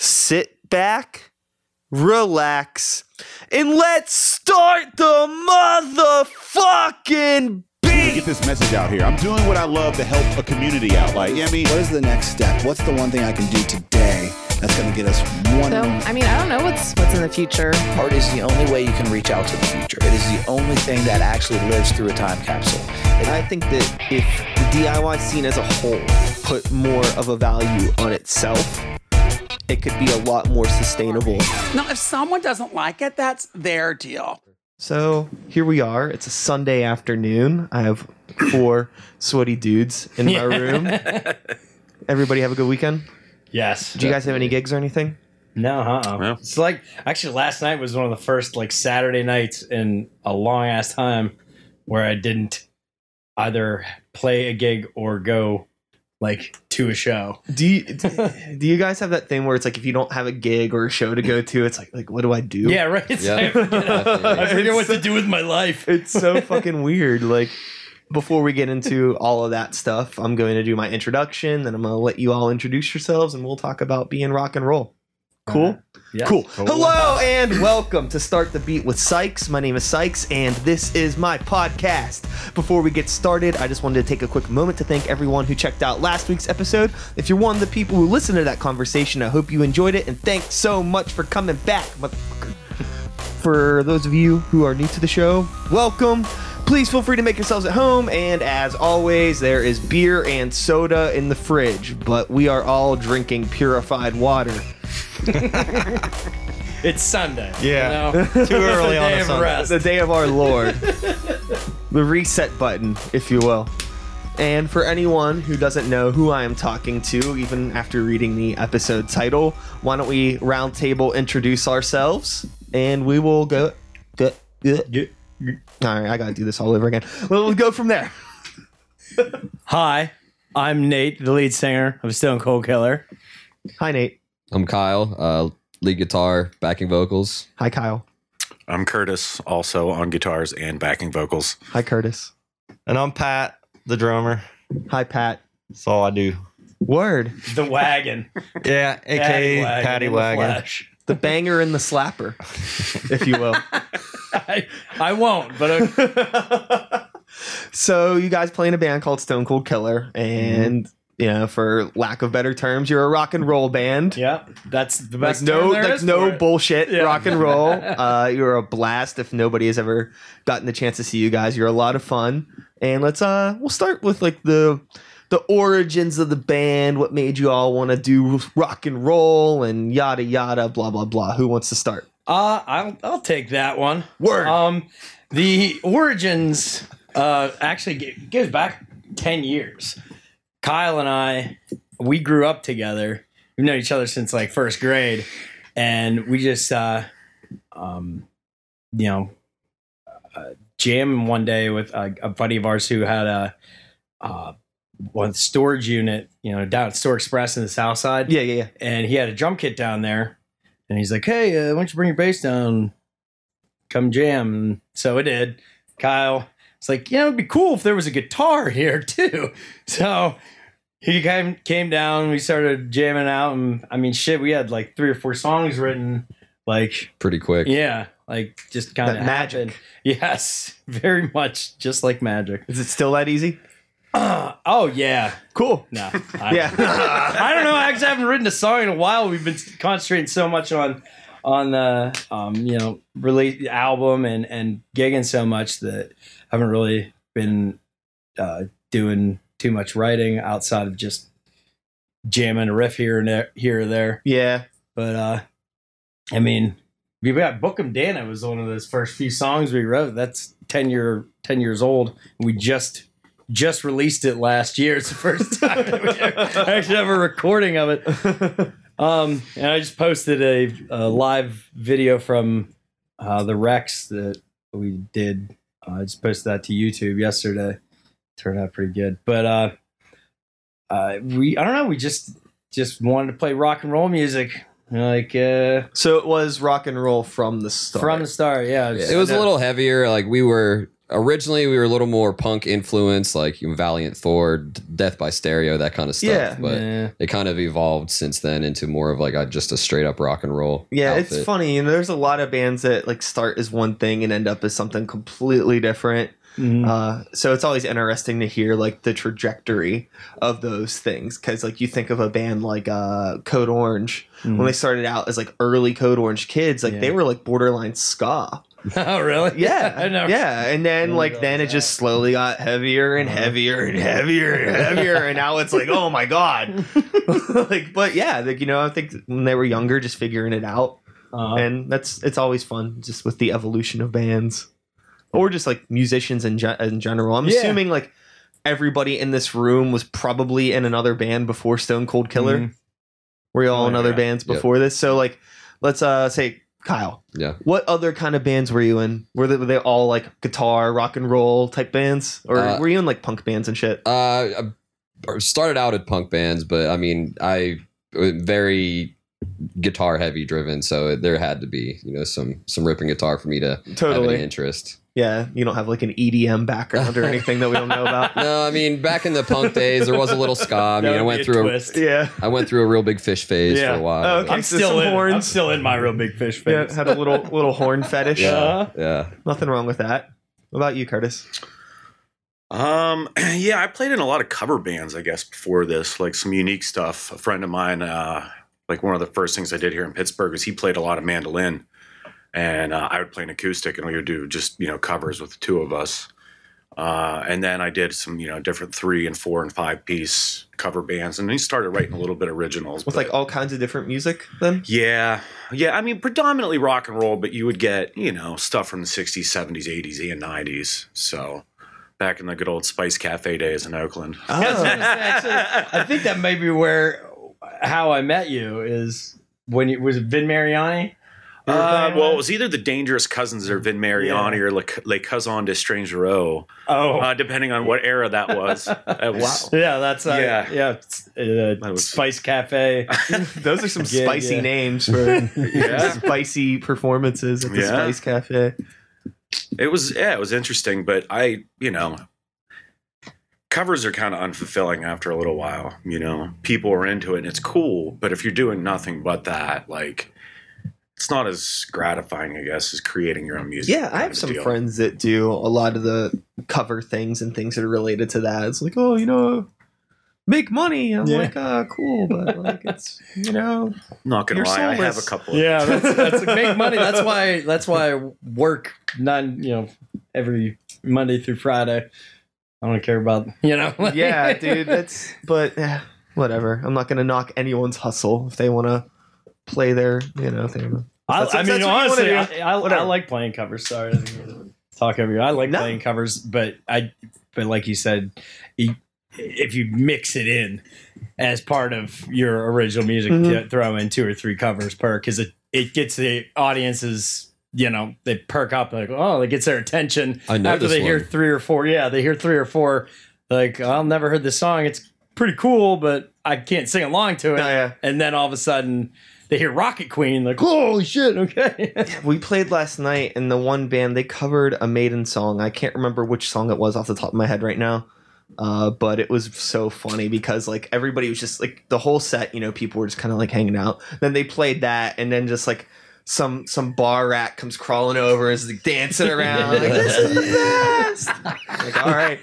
sit back, relax, and let's start the motherfucking get beat. Get this message out here. I'm doing what I love to help a community out. Like, I mean, What is the next step? What's the one thing I can do today that's going to get us one? So I mean, I don't know what's what's in the future. Art is the only way you can reach out to the future. It is the only thing that actually lives through a time capsule. And I think that if the DIY scene as a whole put more of a value on itself, it could be a lot more sustainable. Now, if someone doesn't like it, that's their deal. So here we are. It's a Sunday afternoon. I have four sweaty dudes in my room. Everybody have a good weekend? Yes. Do you guys have any gigs or anything? No, uh-uh. No. It's like actually last night was one of the first like Saturday nights in a long ass time where I didn't either play a gig or go like to a show. Do you do you guys have that thing where it's like if you don't have a gig or a show to go to, it's like like what do I do? Yeah, right. It's Yeah. I forget, I forget It's what so- to do with my life. It's so fucking weird. Like before we get into all of that stuff, I'm going to do my introduction, then I'm going to let you all introduce yourselves and we'll talk about being rock and roll. Cool? Uh, yeah. Cool. Hello and welcome to Start the Beat with Sykes. My name is Sykes and this is my podcast. Before we get started, I just wanted to take a quick moment to thank everyone who checked out last week's episode. If you're one of the people who listened to that conversation, I hope you enjoyed it and thanks so much for coming back, motherfucker. For those of you who are new to the show, welcome. Please feel free to make yourselves at home, and as always, there is beer and soda in the fridge, but we are all drinking purified water. It's Sunday. Yeah. You know? Too early on a Sunday. The day of our Lord. the reset button, if you will. And for anyone who doesn't know who I am talking to, even after reading the episode title, why don't we roundtable introduce ourselves and we will go. go, go. All right, I gotta do this all over again. Well, we'll go from there. Hi, I'm Nate, the lead singer of Stone Cold Killer. Hi, Nate. I'm Kyle, uh, lead guitar, backing vocals. Hi, Kyle. I'm Curtis, also on guitars and backing vocals. Hi, Curtis. And I'm Pat, the drummer. Hi, Pat. That's all I do. Word. The wagon. Yeah, aka Wagon Patty in the Wagon. The banger and the slapper, if you will. I, I won't, but so you guys play in a band called Stone Cold Killer, and you know, for lack of better terms, you're a rock and roll band. yeah, that's the Like best. no, like no for it. bullshit Yeah. rock and roll. Uh, you're a blast. If nobody has ever gotten the chance to see you guys, you're a lot of fun. And let's uh, we'll start with like the the origins of the band. What made you all want to do rock and roll and yada yada, blah blah blah. Who wants to start? Uh, I'll I'll take that one. Word. Um, the origins uh actually goes back ten years. Kyle and I, we grew up together. We've known each other since like first grade, and we just uh, um, you know, uh, jamming one day with a, a buddy of ours who had a uh one storage unit, you know, down at Store Express in the South Side. Yeah, yeah, yeah. and he had a drum kit down there. And he's like hey uh, why don't you bring your bass down? Come jam. And so it did. Kyle it's like yeah it'd be cool if there was a guitar here too so he came came down we started jamming out and i mean shit we had like three or four songs written like Pretty quick. yeah like just kind of That magic. yes very much just like magic Is it still that easy? uh, oh yeah Cool. no I, Yeah. I don't know. I actually haven't written a song in a while. We've been concentrating so much on on the um, you know release album and and gigging so much that I haven't really been uh, doing too much writing outside of just jamming a riff here and there, here or there. yeah. But uh, I mean, we got Book 'em Dana was one of those first few songs we wrote. That's ten year ten years old. We just just released it last year. It's the first time that we actually have a recording of it. Um, and I just posted a, a live video from uh, the Rex that we did. I just posted that to YouTube yesterday. Turned out pretty good. But uh, uh, we I don't know. We just just wanted to play rock and roll music. Like uh, So it was rock and roll from the start. from the start, yeah. It was a little heavier. Like we were originally we were a little more punk influenced, like Valiant Thor, Death by Stereo, that kind of stuff. Yeah. but Yeah. it kind of evolved since then into more of like a, just a straight up rock and roll. Yeah, it's outfit. funny. You know, there's a lot of bands that like start as one thing and end up as something completely different. Mhm. Uh, so it's always interesting to hear like the trajectory of those things because like you think of a band like uh, Code Orange when they started out as like early Code Orange kids, like they were like borderline ska. oh, really? Yeah, I know. yeah, and then Didn't like realize then it just slowly got heavier and heavier and heavier and heavier, and now it's like oh my god, like but yeah, like you know I think when they were younger, just figuring it out Uh-huh. and that's it's always fun just with the evolution of bands or just like musicians in, ge- in general i'm Yeah. assuming like everybody in this room was probably in another band before stone cold killer Mhm. were you all Oh, in other yeah. bands Yep. before this so like let's uh say kyle Yeah. what other kind of bands were you in were they, were they all like guitar rock and roll type bands or Uh, were you in like punk bands and shit Uh, I started out at punk bands, but I mean, I uh, very guitar heavy driven, so there had to be you know some some ripping guitar for me to have totally any interest. Yeah you don't have like an edm background or anything that we don't know about No, I mean back in the punk days, there was a little ska. I mean, I went a through a, twist. yeah I went through a Reel Big Fish phase Yeah. for a while. Oh, okay. I'm so still some in. I'm still in my Reel Big Fish phase. yeah had a little little horn fetish Yeah, yeah. Nothing wrong with that. What about you, Curtis? Um, yeah, I played in a lot of cover bands, I guess, before this, like some unique stuff. A friend of mine, uh, like one of the first things I did here in Pittsburgh is he played a lot of mandolin, and uh, I would play an acoustic, and we would do just you know covers with the two of us. Uh, and then I did some you know different three and four and five piece cover bands, and then he started writing a little bit of originals With but- like all kinds of different music, then? yeah, yeah. I mean, predominantly rock and roll, but you would get you know stuff from the '60s, '70s, '80s, and '90s. So back in the good old Spice Cafe days in Oakland. I, gonna say, actually, I think that may be where how I met you is when it was Vin Mariani. Uh, well, it was either the Dangerous Cousins or Vin Mariani Yeah. or Le, Le Cousin de Strangereau, oh uh, depending on what era that was. It was- yeah, that's uh, Yeah. yeah. Uh, Spice Cafe. Those are some Yeah, spicy yeah. names for spicy performances at the Yeah. Spice Cafe. It was yeah, it was interesting, but I, you know, covers are kind of unfulfilling after a little while. You know, people are into it and it's cool, but if you're doing nothing but that, like, it's not as gratifying, I guess, as creating your own music. Yeah, I have some deal. friends that do a lot of the cover things and things that are related to that. It's like, oh, you know, make money. I'm Yeah. like, ah, cool, but like it's you know, not gonna You're lie, I have a couple. Yeah, that's, that's make money. That's why. That's why I work non. You know, every Monday through Friday. I don't care about you know. yeah, dude. That's but eh, whatever. I'm not gonna knock anyone's hustle if they want to play their you know thing. I, I mean, what you wanna honestly. I, I, I like playing covers. Sorry, I didn't mean to talk over you. I like No. playing covers, but I, but like you said, you- if you mix it in as part of your original music, Mhm. to throw in two or three covers per, because it it gets the audiences. You know, they perk up like, oh, it gets their attention I know after this they hear three or four. Yeah, they hear three or four. Like, I've never heard this song. It's pretty cool, but I can't sing along to it. Oh, yeah. And then all of a sudden, they hear Rocket Queen. Like, holy shit! Okay. We played last night, and the one band they covered a Maiden song. I can't remember which song it was off the top of my head right now, uh, but it was so funny because like everybody was just like the whole set. You know, people were just kind of like hanging out. Then they played that, and then just like some some bar rat comes crawling over and is like dancing around. like, this is the best. like all right,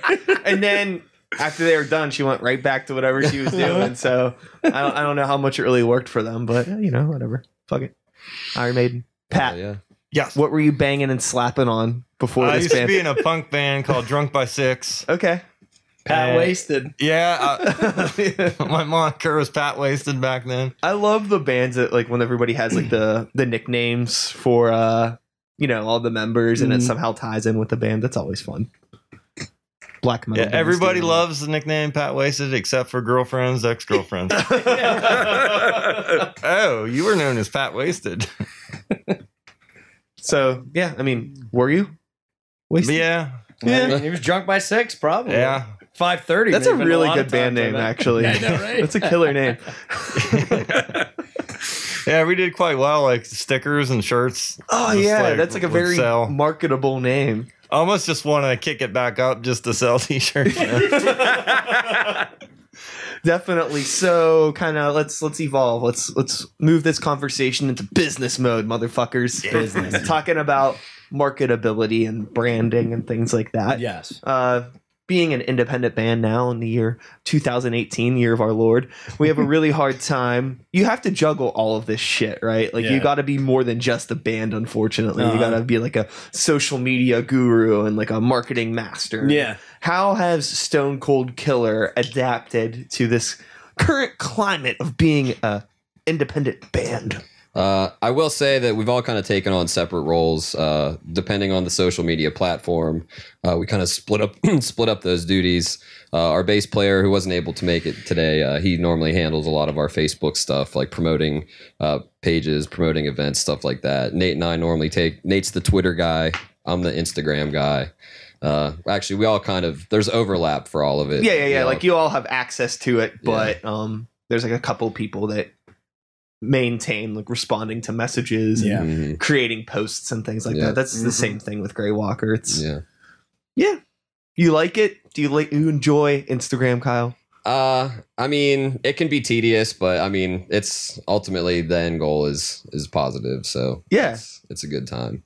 and then. After they were done, she went right back to whatever she was doing. So I don't, I don't know how much it really worked for them, but you know, whatever. Fuck it. Iron Maiden. Pat, Oh, yeah. Yes. what were you banging and slapping on before this? I this used to be in a punk band called Drunk by Six. okay. Pat Uh, wasted. Yeah, I, my moniker was Pat Wasted back then. I love the bands that like when everybody has like the the nicknames for uh you know all the members and it Mhm. somehow ties in with the band. That's always fun. Black metal. Yeah, everybody do loves the nickname Pat Wasted except for girlfriends, ex girlfriends. oh, you were known as Pat Wasted. So yeah, I mean, were you? Wasted? yeah, Yeah. He was drunk by six, probably. yeah. Five thirty. That's a really good band name, actually. I know, right? That's a killer name. Yeah, we did quite well, like stickers and shirts. Oh yeah, like, that's like a very sell. marketable name. I almost just want to kick it back up just to sell t-shirts. Definitely. So kind of let's let's evolve. Let's let's move this conversation into business mode, motherfuckers. Business. Talking about marketability and branding and things like that. Yes. uh, being an independent band now in the year 2018, year of our Lord, we have a really hard time. You have to juggle all of this shit, right? Like you got to be more than just a band. Unfortunately, you Uh-huh. got to be like a social media guru and like a marketing master. Yeah. How has Stone Cold Killer adapted to this current climate of being a independent band? Uh, I will say that we've all kind of taken on separate roles, uh, depending on the social media platform. Uh, we kind of split up split up those duties. Uh, our bass player, who wasn't able to make it today, uh, he normally handles a lot of our Facebook stuff, like promoting uh, pages, promoting events, stuff like that. Nate and I normally take. Nate's the Twitter guy. I'm the Instagram guy. Uh, actually, we all kind of there's overlap for all of it. Yeah, yeah, yeah. You know? Like you all have access to it, but um, there's like a couple people that maintain like responding to messages and Yeah. Mhm. creating posts and things like Yeah. that. That's the Mhm. same thing with Grey Walker. It's yeah. yeah. You like it? Do you like you enjoy Instagram, Kyle? Uh, I mean, it can be tedious, but I mean, it's ultimately the end goal is is positive, so Yeah. it's, it's a good time.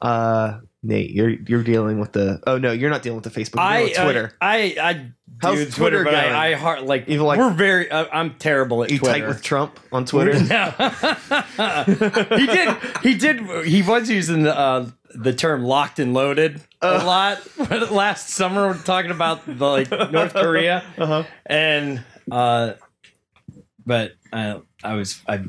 Uh Nate, you're you're dealing with the oh no, you're not dealing with the Facebook, I, with Twitter. I, I, I How's Twitter Twitter, but going? I, I heart like, Even like- we're very. Uh, I'm terrible at you Twitter. tight with Trump on Twitter? No. he did. He did. He was using the uh, the term "locked and loaded" Uh. a lot last summer. We're talking about the like North Korea, Uh-huh. and uh, but I I was I.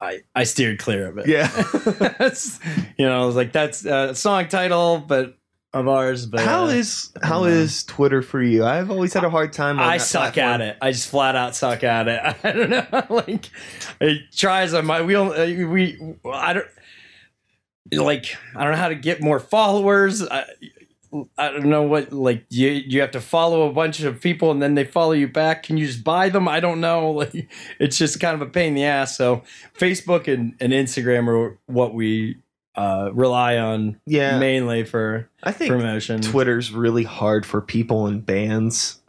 I, I steered clear of it. Yeah. That's- you know, I was like, that's a song title, but of ours. But How uh, is how is Twitter for you? I've always had a hard time. I suck platform. at it. I just flat out suck at it. I don't know. like, it tries on my wheel. uh, We, I don't like. I don't know how to get more followers. I, I don't know what like you you have to follow a bunch of people and then they follow you back. Can you just buy them? I don't know. Like it's just kind of a pain in the ass. So Facebook and, and Instagram are what we uh, rely on Yeah, mainly for I think promotion. Twitter's really hard for people and bands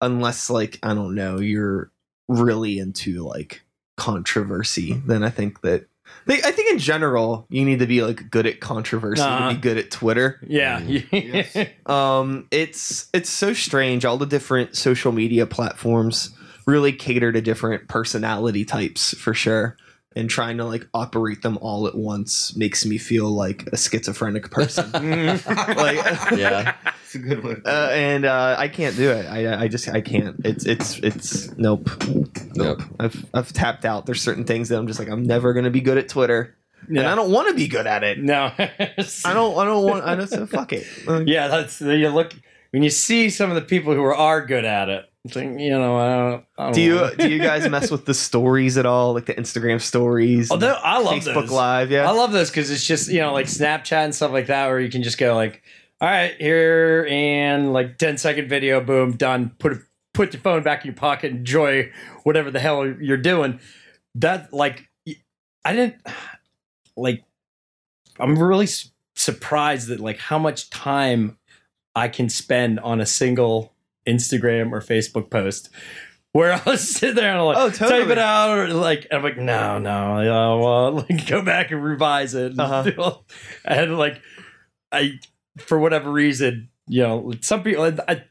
unless like I don't know, you're really into like controversy. Then I think that they, I think in general you need to be like good at controversy Uh-huh. to be good at Twitter. Yeah. Um it's it's so strange all the different social media platforms really cater to different personality types for sure. And trying to like operate them all at once makes me feel like a schizophrenic person. like Yeah, It's a good one. uh, and uh, I can't do it. I, I just I can't. It's it's it's nope, nope. Yep. I've I've tapped out. There's certain things that I'm just like I'm never gonna be good at Twitter, and I don't want to be good at it. No. I don't I don't want. I don't so fuck it. Like, Yeah, that's you look when you see some of the people who are good at it. Like, you know, I don't. I don't Do you know. do you guys mess with the stories at all, like the Instagram stories, Although I love Facebook those. Live? Yeah, I love those because it's just you know like Snapchat and stuff like that where you can just go like, all right, here and like 10 second video, boom, done. Put put your phone back in your pocket, enjoy whatever the hell you're doing. That like, I didn't like. I'm really surprised that like how much time I can spend on a single Instagram or Facebook post. Where I'll sit there and I'll like Oh, type it out or like I'm like no no yeah, well like go back and revise it and Uh-huh. and like I for whatever reason you know some people I,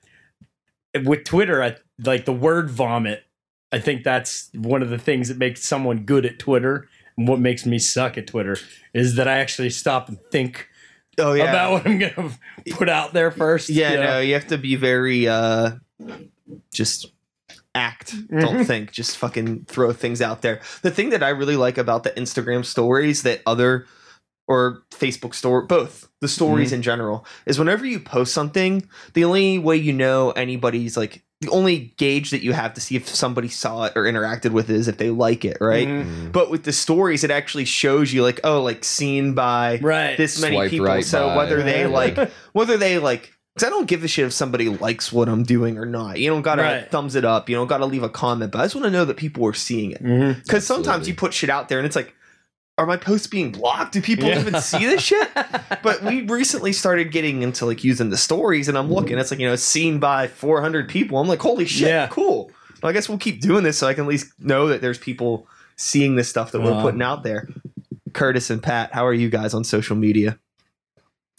with Twitter I like the word vomit I think that's one of the things that makes someone good at Twitter and what makes me suck at Twitter is that I actually stop and think oh yeah. about what I'm gonna put out there first yeah, no, you have to be very uh just act Mm-hmm. don't think just fucking throw things out there the thing that i really like about the instagram stories that other or facebook store both the stories Mm-hmm. in general is whenever you post something the only way you know anybody's like the only gauge that you have to see if somebody saw it or interacted with it is if they like it right Mhm. but with the stories it actually shows you like oh like seen by right this many Swipe people. right so by. whether they like, whether they like, because I don't give a shit if somebody likes what I'm doing or not. You don't gotta Right. thumbs it up. You don't gotta leave a comment. But I just want to know that people are seeing it. Because sometimes you put shit out there and it's like, are my posts being blocked? Do people Yeah. even see this shit? But we recently started getting into like using the stories, and I'm looking. Mm-hmm. It's like you know, seen by 400 people. I'm like, holy shit, Yeah. cool. Well, I guess we'll keep doing this so I can at least know that there's people seeing this stuff that we're uh-huh. putting out there. Curtis and Pat, how are you guys on social media?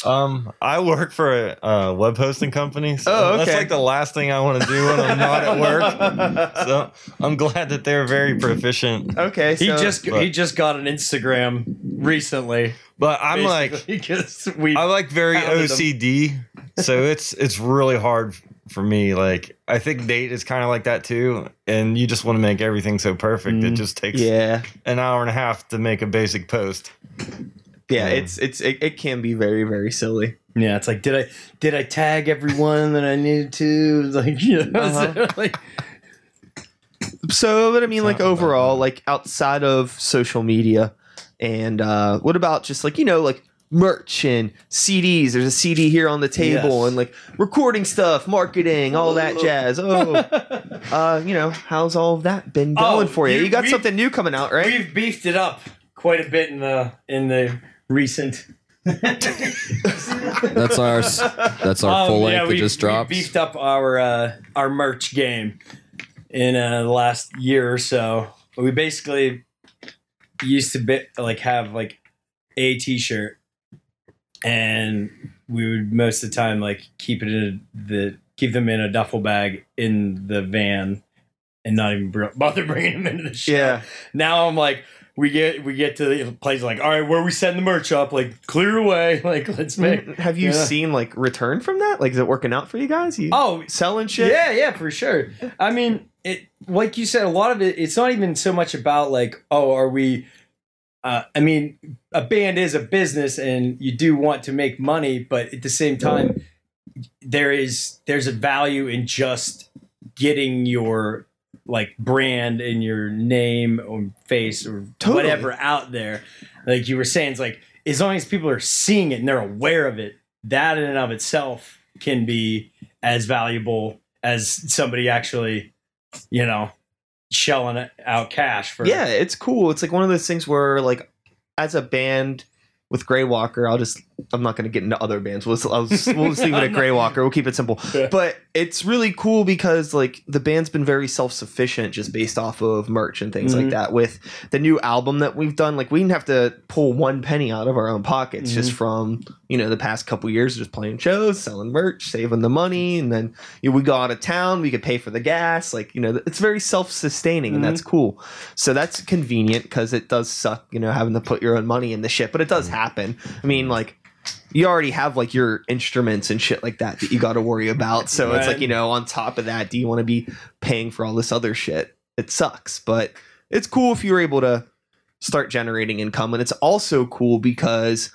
Um, I work for a uh, web hosting company, so Oh, that's like the last thing I want to do when I'm not at work. So I'm glad that they're very proficient. Okay, He just but- he just got an Instagram recently. But I'm like, basically, 'cause we I like very Pounded them. OCD, so it's it's really hard for me. Like I think Nate is kind of like that too, and you just want to make everything so perfect. It Mm. just takes yeah, an hour and a half to make a basic post. Yeah, Um, it's it's it, it can be very very silly. yeah. It's like did I did I tag everyone that I needed to? It's Like you know, Uh-huh. like So, but I mean, like overall, like outside of social media, and uh, what about just like you know, like merch and CDs? There's a CD here on the table, Yes. and like recording stuff, marketing, all that jazz. Oh, uh, you know, how's all of that been Oh, going for you? you- You got something new coming out, right? we've beefed it up quite a bit in the in the recent. That's our that's our Um, full length yeah, that we've- just we've dropped. beefed up our uh, our merch game in uh, the last year or so. We basically used to be, like have like a T-shirt, and we would most of the time like keep it in the keep them in a duffel bag in the van, and not even bother bringing them into the show. yeah, Now I'm like. We get we get to the place like all right where we setting the merch up like clear away like let's make have you Yeah. seen like return from that? Like, is it working out for you guys? You oh selling shit? Yeah, yeah, for sure. I mean, it like you said, a lot of it. It's not even so much about like, oh, are we? Uh, I mean, a band is a business, and you do want to make money, but at the same time, there is there's a value in just getting your like brand and your name or face or Totally. whatever out there. Like you were saying, it's like as long as people are seeing it and they're aware of it, that in and of itself can be as valuable as somebody actually, you know, shelling out cash for. yeah, it's cool. It's like one of those things where, like, as a band with Grey Walker, I'll just I'm not going to get into other bands. We'll I'll we'll just leave it at Grey Walker. We'll keep it simple. Yeah. But it's really cool because like the band's been very self sufficient just based off of merch and things Mhm. like mm-hmm. that. With the new album that we've done, like we didn't have to pull one penny out of our own pockets just mm-hmm. from you know the past couple years just playing shows, selling merch, saving the money, and then you know, we go out of town, we could pay for the gas. Like you know, it's very self sustaining, and that's mm-hmm. cool. So that's convenient because it does suck, you know, having to put your own money in the shit, but it does happen. I mean, like you already have like your instruments and shit like that that you got to worry about. So it's like, you know, on top of that, do you want to be paying for all this other shit? It sucks, but it's cool if you're able to start generating income. And it's also cool because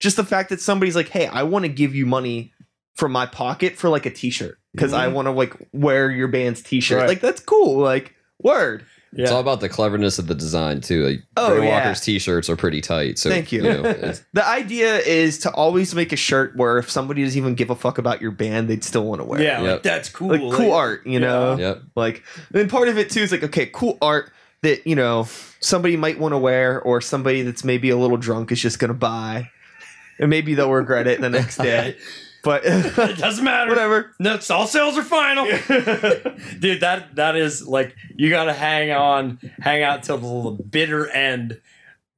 just the fact that somebody's like, hey, I want to give you money from my pocket for like a t shirt because I mm-hmm. want to like wear your band's t shirt. Right. Like, that's cool. Like, word. It's all about the cleverness of the design too. Like, Oh, Grey yeah. Walker's t-shirts are pretty tight. So Thank you. know, The idea is to always make a shirt where if somebody doesn't even give a fuck about your band, they'd still want to wear it. yeah, Yep. like that's cool. like cool art, you know. yep. Like, and part of it too is like, okay, cool art that you know somebody might want to wear, or somebody that's maybe a little drunk is just gonna buy, and maybe they'll regret it the next day. But It doesn't matter. whatever. No, it's all sales are final, dude. That that is like you got to hang on, hang out till the bitter end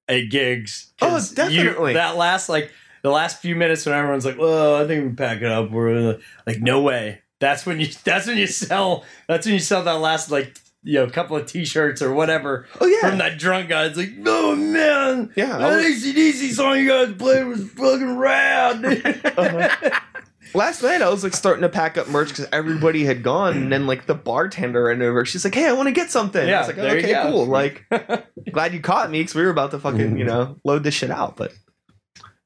at gigs. Oh, definitely. You, that last like the last few minutes when everyone's like, "Well, I think we pack it up." We're like, "No way." That's when you. That's when you sell. That's when you sell that last like you know couple of t-shirts or whatever Oh yeah, from that drunk guy. It's like, "No man, Yeah, that was- ACDC song you guys played was fucking rad." Uh-huh. Last night I was like starting to pack up merch because everybody had gone, and then like the bartender ran over. She's like, "Hey, I want to get something." Yeah, I was like, there you "Okay, go. cool." Like, glad you caught me because we were about to fucking you know load this shit out, but.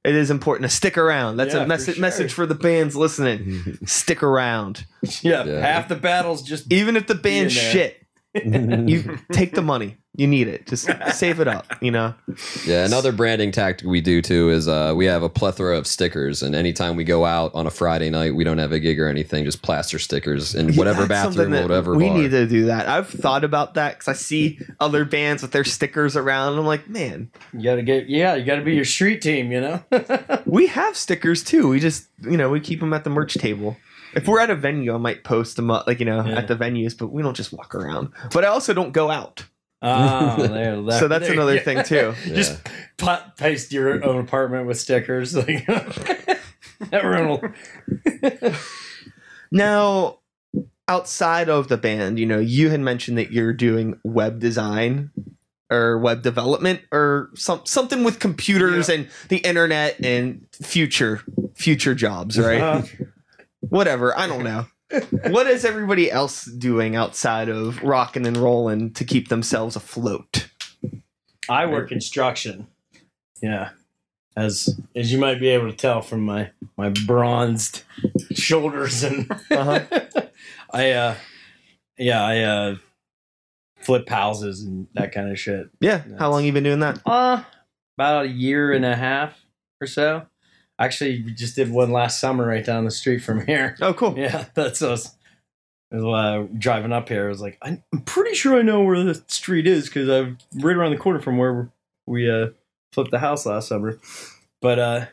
It is important to stick around. That's Yeah, a for message sure. message for the bands listening. stick around. yeah, Yeah. half the battles just Even if the band shit, You take the money. You need it. Just save it up. You know. Yeah, another branding tactic we do too is uh, we have a plethora of stickers, and anytime we go out on a Friday night, we don't have a gig or anything, just plaster stickers in whatever That's something bathroom, that whatever We bar. need to do that. I've thought about that because I see other bands with their stickers around. I'm like, man, You gotta get yeah, you gotta be your street team, you know? we have stickers too. We just, you know, we keep them at the merch table. If we're at a venue, I might post them up, like you know, Yeah. at the venues. But we don't just walk around. But I also don't go out, oh, there, there- so that's there- another yeah. thing too. Just pa- paste your own apartment with stickers. Like everyone will Now, outside of the band, you know, you had mentioned that you're doing web design or web development or some something with computers and the internet and future future jobs, right? Uh, Whatever, I don't know. what is everybody else doing outside of rocking and rolling to keep themselves afloat? I work construction. Yeah. As as you might be able to tell from my my bronzed shoulders and Uh-huh. I uh yeah, I uh flip houses and that kind of shit. Yeah, how long you been doing that? Uh about a year and a half or so. Actually, we just did one last summer right down the street from here. Oh, cool. Yeah, that's us. Was, uh, driving up here. I was like, I'm pretty sure I know where the street is because I'm right around the corner from where we uh, flipped the house last summer. But uh,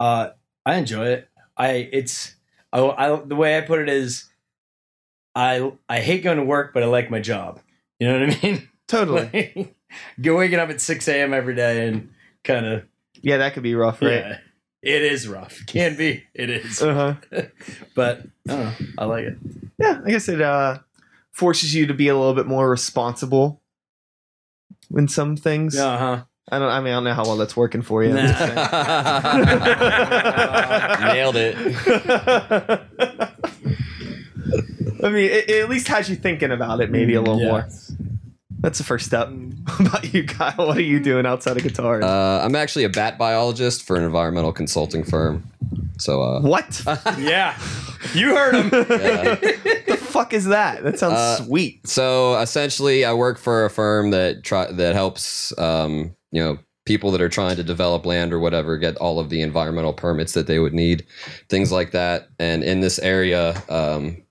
uh, I enjoy it. I it's I, I the way I put it is, I I hate going to work, but I like my job. You know what I mean? Totally. Like, waking up at six a.m. every day and kind of Yeah, that could be rough, right? yeah, it is rough. Can be. It is. Uh-huh. but I don't know. I like it. Yeah, I guess it uh forces you to be a little bit more responsible in some things. Yeah, huh? I don't I mean I don't know how well that's working for you. I'm just saying. Nailed it. I mean, it, it at least has you thinking about it maybe a little Yeah. More. That's the first step. What about you, Kyle? What are you doing outside of guitar? Uh, I'm actually a bat biologist for an environmental consulting firm. So, uh, what? Yeah, you heard him. yeah. the fuck is that? That sounds Uh, sweet. So essentially, I work for a firm that try that helps um, you know people that are trying to develop land or whatever get all of the environmental permits that they would need, things like that. And in this area, um,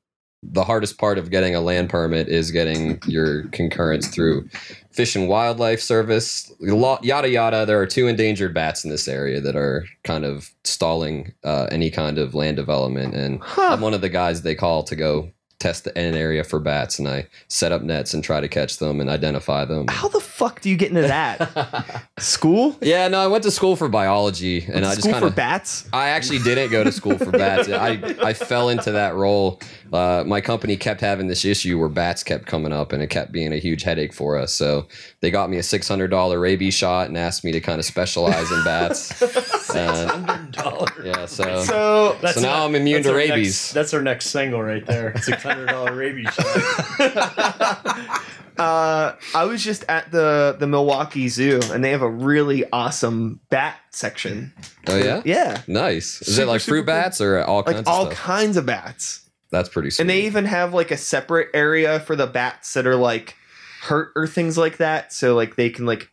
the hardest part of getting a land permit is getting your concurrence through Fish and Wildlife Service, yada yada. There are two endangered bats in this area that are kind of stalling uh, any kind of land development, and Huh. I'm one of the guys they call to go test the, an area for bats, and I set up nets and try to catch them and identify them. How the fuck do you get into that? School? yeah, no, I went to school for biology, and I just kind of. bats? I actually didn't go to school for bats. I, I fell into that role. Uh, my company kept having this issue where bats kept coming up and it kept being a huge headache for us. So they got me a $600 rabies shot and asked me to kind of specialize in bats. And, Dollar. yeah, so, So so now I'm immune to rabies. Next, that's our next single right there. Six hundred dollar rabies shot. uh, I was just at the the Milwaukee Zoo, and they have a really awesome bat section. oh, yeah? Yeah, Nice. Is Super, it like super fruit cool. bats or all kinds like all of stuff? kinds of bats, That's pretty sweet. and they even have like a separate area for the bats that are like hurt or things like that. So like they can like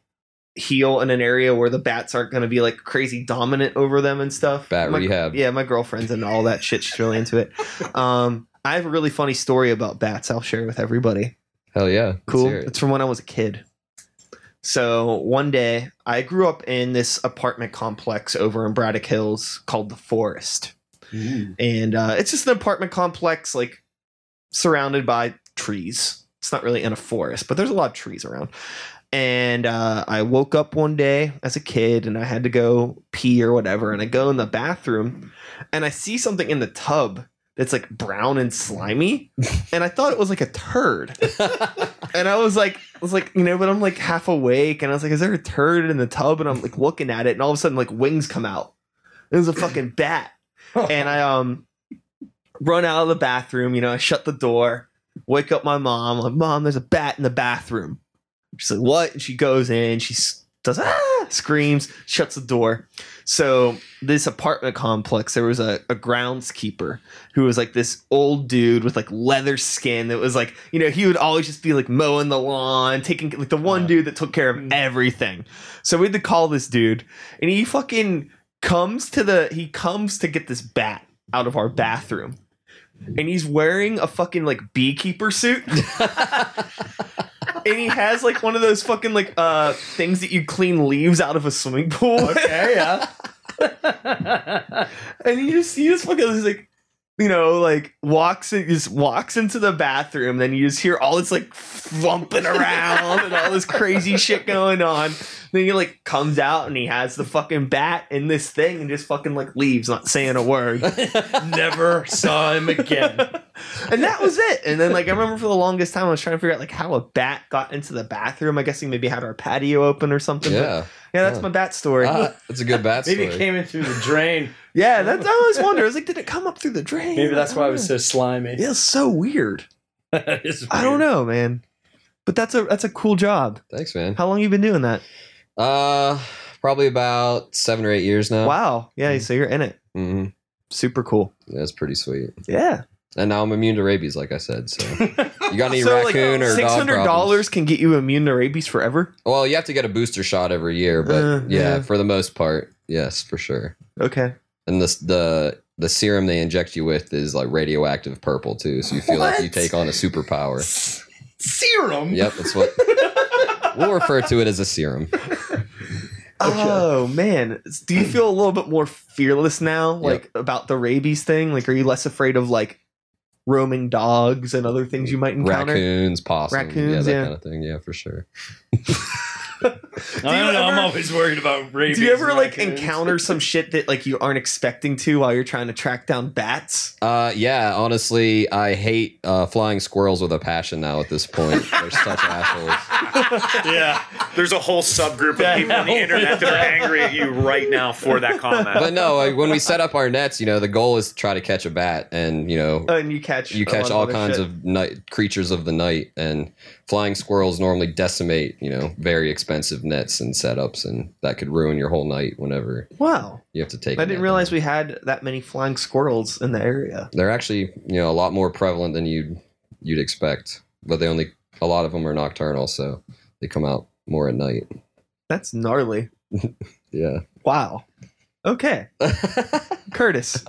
heal in an area where the bats aren't going to be like crazy dominant over them and stuff. Bat My- rehab. Yeah, my girlfriend's into all that shit. She's really into it. Um, I have a really funny story about bats. I'll share with everybody. Hell yeah. Cool. it. It's from when I was a kid. So one day, I grew up in this apartment complex over in Braddock Hills called the Forest, and uh, it's just an apartment complex like surrounded by trees. It's not really in a forest, but there's a lot of trees around. And uh, I woke up one day as a kid, and I had to go pee or whatever, and I go in the bathroom, and I see something in the tub that's like brown and slimy, and I thought it was like a turd and I was like, I was like, you know, but I'm like half awake, and I was like, is there a turd in the tub? And I'm like looking at it, and all of a sudden, like wings come out. It was a fucking bat, and I um run out of the bathroom. You know, I shut the door, wake up my mom. I'm like, mom, there's a bat in the bathroom. She's like, what? And she goes in. She does ah, screams, shuts the door. So this apartment complex, there was a, a groundskeeper who was like this old dude with like leather skin that was like, you know, he would always just be like mowing the lawn, taking like the one dude that took care of mm. everything. So we had to call this dude, and he fucking comes to the he comes to get this bat out of our bathroom. And he's wearing a fucking like beekeeper suit. and he has like one of those fucking like uh things that you clean leaves out of a swimming pool. Okay, yeah. and he just he just fucking is like you know like walks in, just walks into the bathroom then you just hear all this like thumping around and all this crazy shit going on then he like comes out and he has the fucking bat in this thing and just fucking like leaves not saying a word Never saw him again. and that was it and then like i remember for the longest time i was trying to figure out like how a bat got into the bathroom i guess he maybe had our patio open or something but- Yeah. yeah that's Yeah. my bat story Ah, that's a good bat Maybe story. Maybe it came in through the drain. Yeah that's i always wonder i was like did it come up through the drain Maybe that's why it was so slimy. know. yeah it's so weird That is I don't weird. know, man. But that's a that's a cool job. Thanks, man. How long you been doing that? Uh, probably about seven or eight years now. Wow. Yeah, so you're in it. hmm Super cool. That's pretty sweet. Yeah. And now I'm immune to rabies, like I said. So you got any so raccoon like or six dog hundred problems? dollars can get you immune to rabies forever. Well, you have to get a booster shot every year, but Uh, yeah, yeah. for the most part, yes, for sure. Okay. And this the the serum they inject you with is like radioactive purple too, so you feel like you take on a superpower. Serum. Yep, that's what we'll refer to it as a serum. Oh man. Do you feel a little bit more fearless now, like about the rabies thing? Like, are you less afraid of like roaming dogs and other things you might encounter? Raccoons, possum, Raccoons, yeah, that yeah. kind of thing. Yeah, for sure. I you don't know. I'm always worried about rabies. Do you ever like raccoons. encounter some shit that like you aren't expecting to while you're trying to track down bats? Uh, yeah, honestly, I hate uh, flying squirrels with a passion now. At this point, they're such assholes. Yeah. There's a whole subgroup of people on the internet that are angry at you right now for that comment. But no, like, when we set up our nets, you know, the goal is to try to catch a bat, and you know, And you catch you catch all other kinds shit. of night creatures of the night, and flying squirrels normally decimate, you know, very expensive nets and setups, and that could ruin your whole night whenever Wow. you have to take. I didn't realize down. we had that many flying squirrels in the area. they're actually, you know, a lot more prevalent than you'd you'd expect, but they only a lot of them are nocturnal, so they come out more at night. That's gnarly. Yeah. Wow. Okay. Curtis,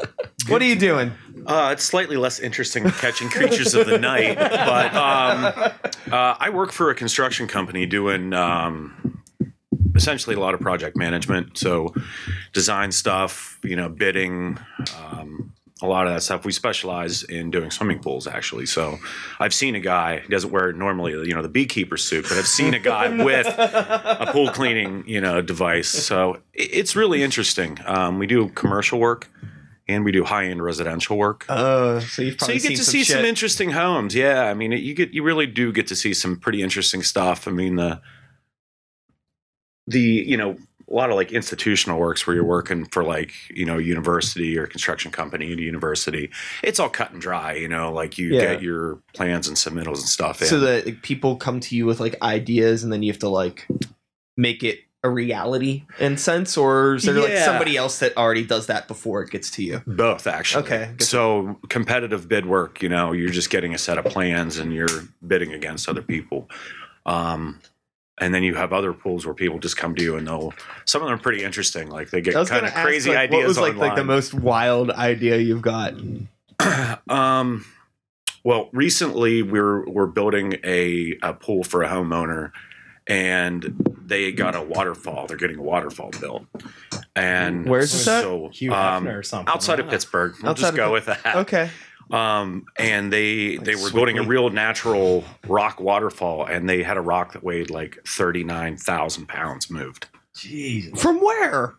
what are you doing? Uh, it's slightly less interesting than catching creatures of the night, but um, uh, I work for a construction company doing um, essentially a lot of project management. So, design stuff, you know, bidding, um, a lot of that stuff. We specialize in doing swimming pools, actually. So, I've seen a guy. He doesn't wear normally, you know, the beekeeper suit, but I've seen a guy with a pool cleaning, you know, device. So, it's really interesting. Um, we do commercial work. And we do high end residential work. Oh, so you've So you get seen to some see some interesting homes. Yeah, I mean, it- you get you really do get to see some pretty interesting stuff. I mean, the the you know a lot of like institutional works where you're working for like you know university or construction company a university. It's all cut and dry. You know, like you Yeah. get your plans and submittals and stuff. In. so that like, people come to you with like ideas, and then you have to like make it a reality in sense, or is there like somebody else that already does that before it gets to you? Both actually. Okay. So competitive bid work, you know, you're just getting a set of plans and you're bidding against other people. Um, and then you have other pools where people just come to you and they'll. Some of them are pretty interesting. Like they get kind of ask, crazy like, ideas What was like like the most wild idea you've got? um, well, recently we're we're building a, a pool for a homeowner, and they got a waterfall. They're getting a waterfall built. And Where's this at? so, Hugh um, or something. outside of? Pittsburgh. We'll Outside just go Pitt- with that. Okay. Um, and they they were building a real natural rock waterfall, and they had a rock that weighed like thirty nine thousand pounds moved. Jesus. From where?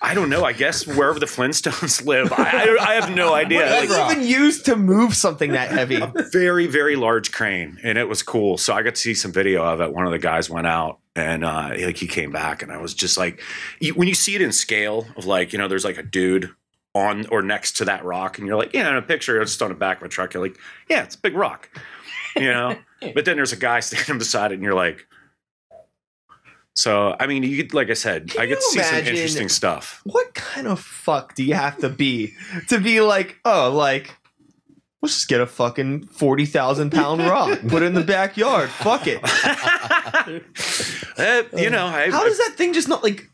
I don't know. I guess wherever the Flintstones live, I, I, I have no idea. What Like, is even used to move something that heavy? A very very large crane, and it was cool. So I got to see some video of it. One of the guys went out. And uh, like he came back, and I was just like, you, when you see it in scale of like, you know, there's like a dude on or next to that rock, and you're like, yeah, in a picture, it's just on the back of a truck. You're like, yeah, it's a big rock, you know. but then there's a guy standing beside it, and you're like, So I mean, you could, like I said, Can I get to see some interesting stuff. What kind of fuck do you have to be to be like, oh, like, let's just get a fucking 40,000 pound rock, put it in the backyard, fuck it. Eh, you know, I, How does that thing just not like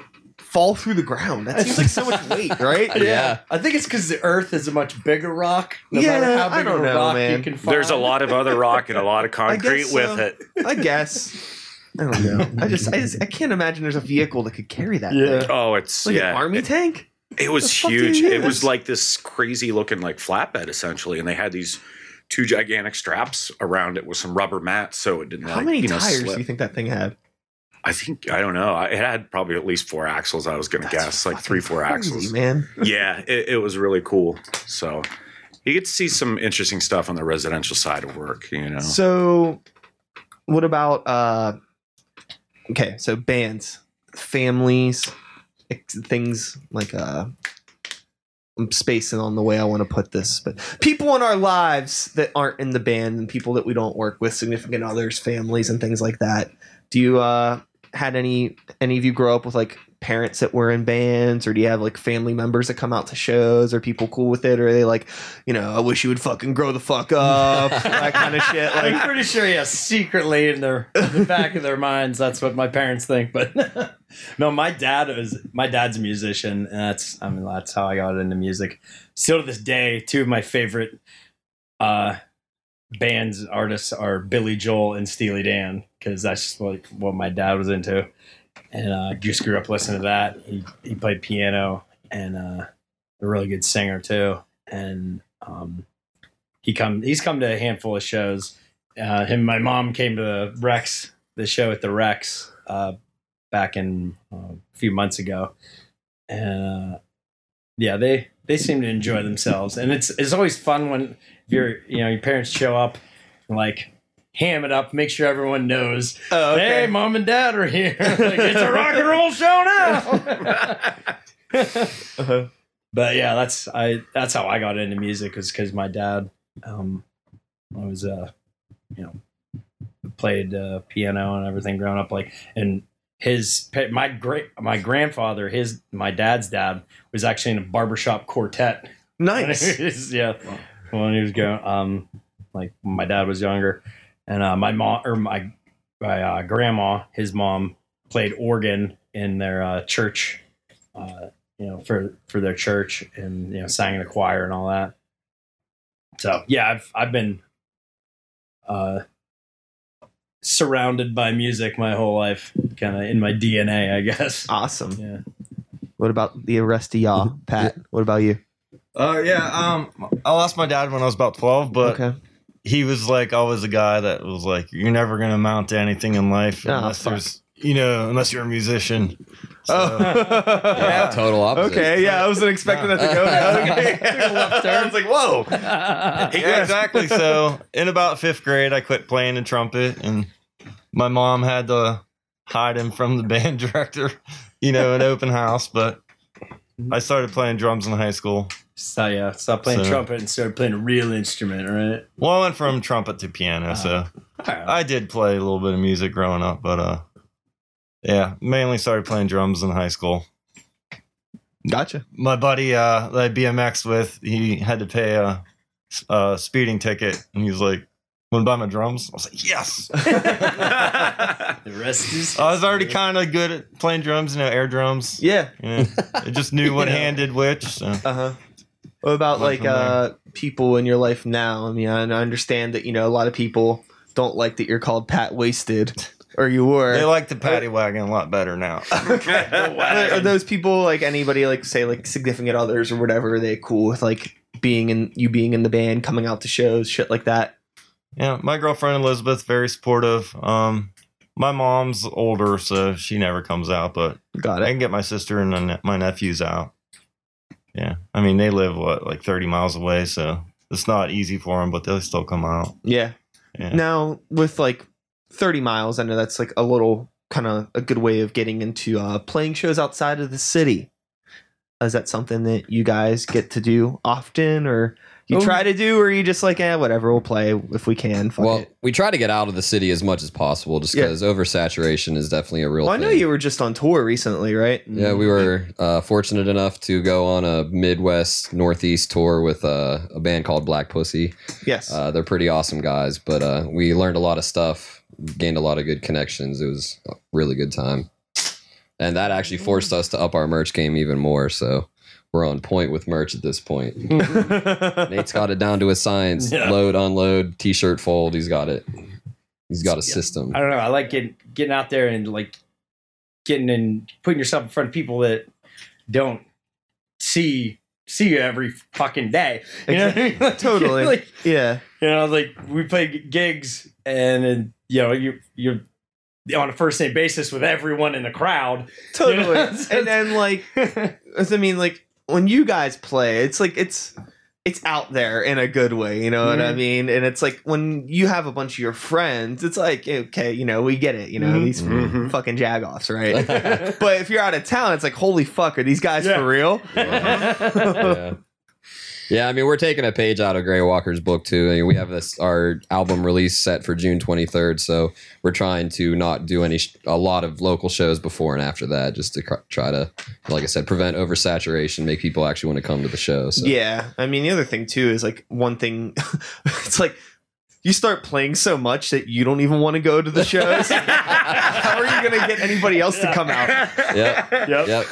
fall through the ground? That seems like so much weight, right? Yeah. I think it's because the Earth is a much bigger rock. No Yeah, matter how I don't a know, rock man. you can find. there's a lot of other rock and a lot of concrete guess with so. it. I guess. I don't know. I just, I just, I can't imagine there's a vehicle that could carry that. Yeah. thing. Oh, it's Like yeah. an army tank. It was The fuck do huge. you It was like this crazy looking like flatbed essentially, and they had these two gigantic straps around it with some rubber mats so it didn't How like many you know tires slip. do you think that thing had? I think I don't know. I- It had probably at least four axles. I was going to guess like three, four crazy, axles. man. Yeah, it, it was really cool. So you get to see some interesting stuff on the residential side of work. You know, So, what about uh? Okay, so bands, families, things like uh. I'm spacing on the way I want to put this, but people in our lives that aren't in the band and people that we don't work with, significant others, families, and things like that. Do you uh had any any of you grow up with like parents that were in bands, or do you have like family members that come out to shows? Are people cool with it, or are they like, you know, I wish you would fucking grow the fuck up, that kind of shit? like I'm pretty sure, yeah, secretly in their in the back of their minds, that's what my parents think. But no, my dad is my dad's a musician, and that's I mean that's how I got into music. Still to this day, two of my favorite uh, bands artists are Billy Joel and Steely Dan because that's just like what my dad was into, and uh, just grew up listening to that. He he played piano and uh, a really good singer too, and um, he come he's come to a handful of shows. Uh, him, my mom came to the Rex, the show at the Rex, uh, back in uh, a few months ago, and uh, yeah, they they seem to enjoy themselves, and it's it's always fun when if you're you know your parents show up, and like ham it up, make sure everyone knows. oh, okay. Hey, mom and dad are here. like, it's a rock and roll show now. Uh-huh. but yeah, that's I that's how I got into music is because my dad, um, I was uh, you know, played uh, piano and everything growing up. Like, and his my great my grandfather, his my dad's dad was actually in a barbershop quartet. Nice. was- yeah, when he was going, um, like my dad was younger, and uh, my mom or my my uh, grandma, his mom played organ in their uh, church. Uh, you know, for for their church, and you know, sang in a choir and all that. So yeah, I've I've been uh, surrounded by music my whole life, kind of in my DNA, I guess. Awesome. Yeah. What about the rest of y'all, Pat? What about you? Uh, yeah. Um, I lost my dad when I was about twelve, but okay. he was like always a guy that was like, "You're never gonna amount to anything in life Oh, unless fuck. there's, you know, unless you're a musician." So, Oh. Yeah, total opposite. Okay, yeah, I wasn't expecting that to go. Okay. I was like, whoa. yeah, exactly. So in about fifth grade, I quit playing the trumpet, and my mom had to hide him from the band director, you know, an open house. But I started playing drums in high school. So yeah, stopped playing So- trumpet and started playing a real instrument, right? Well, I went from trumpet to piano, so I did play a little bit of music growing up, but uh, yeah, mainly started playing drums in high school. Gotcha. My buddy uh, that I BMX with, he had to pay a, a speeding ticket, and he was like, "Want to buy my drums?" I was like, "Yes." The rest is I was already kind of good at playing drums, you know, air drums. Yeah. You know, I just knew what You know. hand did which. So. Uh huh. What about Went like uh people in your life now? I mean, I I understand that you know a lot of people don't like that you're called Pat Wasted, or you were. They like the paddy wagon a lot better now. are, are those people like anybody like say like significant others or whatever? Are they cool with like being in you being in the band, coming out to shows, shit like that? Yeah, my girlfriend Elizabeth very supportive. Um, my mom's older, so she never comes out, but Got it. I can get my sister and my nephews out. Yeah, I mean they live what like thirty miles away, so it's not easy for them, but they'll still come out. Yeah. Yeah. Now with like 30 miles, I know that's like a little kind of a good way of getting into uh, playing shows outside of the city. Is that something that you guys get to do often, or you Oh. try to do, or you just like, eh, whatever, we'll play if we can. Fuck Well, it. we try to get out of the city as much as possible, just Yeah. because oversaturation is definitely a real. Well, I know thing. you were just on tour recently, right? Yeah, we were uh, fortunate enough to go on a Midwest Northeast tour with uh, a band called Black Pussy. Yes. Uh, they're pretty awesome guys, but uh, we learned a lot of stuff, gained a lot of good connections. It was a really good time. And that actually forced us to up our merch game even more. So we're on point with merch at this point. Nate's got it down to a science. Yeah. Load, unload, t-shirt fold. He's got it. He's got a system. I don't know. I like getting getting out there and like getting and putting yourself in front of people that don't see see you every fucking day. You know what I mean? Like, totally. like, yeah. you know, like we play gigs and, and you know you you're on a first name basis with everyone in the crowd. Totally. You know? and then like, I mean, like when you guys play, it's like it's it's out there in a good way. You know what I Mhm. mean? And it's like when you have a bunch of your friends, it's like okay, you know, we get it. You know, Mhm. these Mhm. fucking jagoffs, right? but if you're out of town, it's like holy fuck, are these guys Yeah. for real? yeah. Yeah, I mean, we're taking a page out of Gray Walker's book too. I mean, we have this our album release set for June 23rd, so we're trying to not do any sh- a lot of local shows before and after that, just to cr- try to, like I said, prevent oversaturation, make people actually want to come to the show. So. Yeah, I mean the other thing too is like one thing. it's like you start playing so much that you don't even want to go to the shows. How are you going to get anybody else to come out? Yep. Yep. Yep.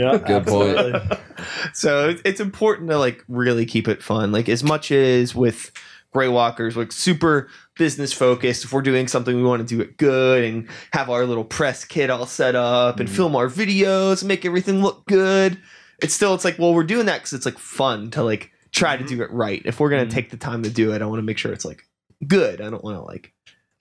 Yeah. Good point. So it's- it's important to like really keep it fun. Like as much as with Gray Walkers, like super business focused. If we're doing something, we want to do it good and have our little press kit all set up and film our videos, make everything look good. It's still it's like well we're doing that because it's like fun to like try to do it right. If we're gonna Mhm. take the time to do it, I want to make sure it's like good. I don't want to like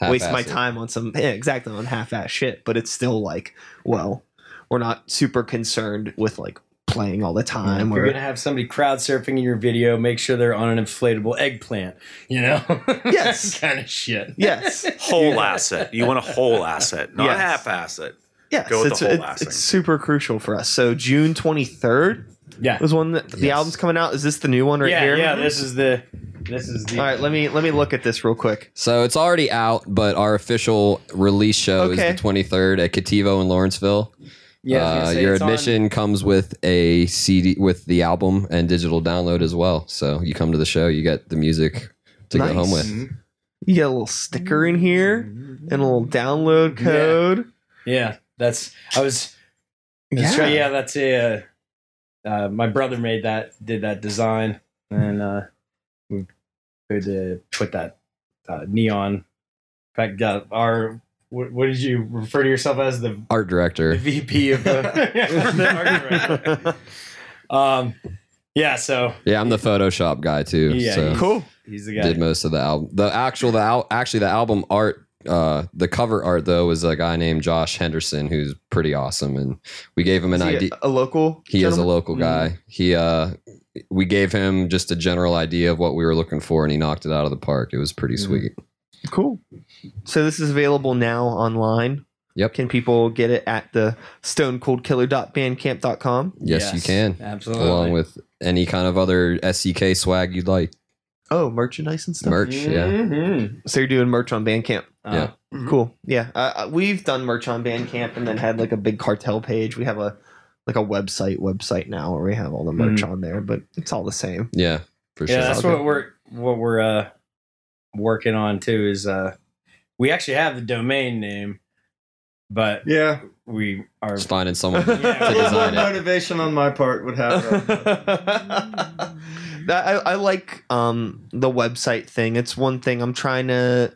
waste my it. time on some yeah, exactly on half-ass shit but it's still like well we're not super concerned with like playing all the If time you're gonna have somebody crowd surfing in your video, make sure they're on an inflatable eggplant. You know, Yes. kind of shit. yes Whole asset. You want a whole asset, not Yes. a half asset. yes Go with it's, the whole it's, last it's super crucial for us so june 23rd Yeah, was one that the Yes. album's coming out is this the new one right yeah, here yeah. This is the this is the all right let me let me look at this real quick So it's already out, but our official release show Okay. is the 23rd at Cattivo in Lawrenceville. Yeah. I was gonna Uh, say your it's on- admission comes with a CD with the album and digital download as well. So you come to the show, you get the music to Nice. go home with. you get a little sticker in here and a little download code yeah, that's I was That's right. Yeah, that's a. Uh, uh, my brother made that, did that design, and uh, we could uh, put that uh, neon. In fact, got our. What, what did you refer to yourself as the, Art the director. VP of the, the art director? Um, yeah. So Yeah, I'm the Photoshop guy too. Yeah, so cool he's the guy. did most of the album. The actual the al- actually the album art. Uh, the cover art though was a guy named Josh Henderson who's pretty awesome, and we gave him an idea. a, a local He is a local guy. He uh we gave him just a general idea of what we were looking for and he knocked it out of the park. It was pretty sweet. Cool. So this is available now online. Yep. Can people get it at the stonecoldkiller.bandcamp.com? Yes, you can. Absolutely. Along with any kind of other SCK swag you'd like. Oh, merchandise and stuff. Merch, yeah. Mhm. So you're doing merch on Bandcamp. Uh, Yeah. Cool. Yeah. Uh, uh, we've done merch on Bandcamp and then had like a big cartel page. We have a like a website website now where we have all the merch on there, but it's all the same. Yeah, for yeah, sure. that's what we're what we're uh, working on too. Is uh, we actually have the domain name, but Yeah. we are Just finding someone Yeah. to A more design it. motivation on my part would have. That- I, I like um the website thing. It's one thing I'm trying to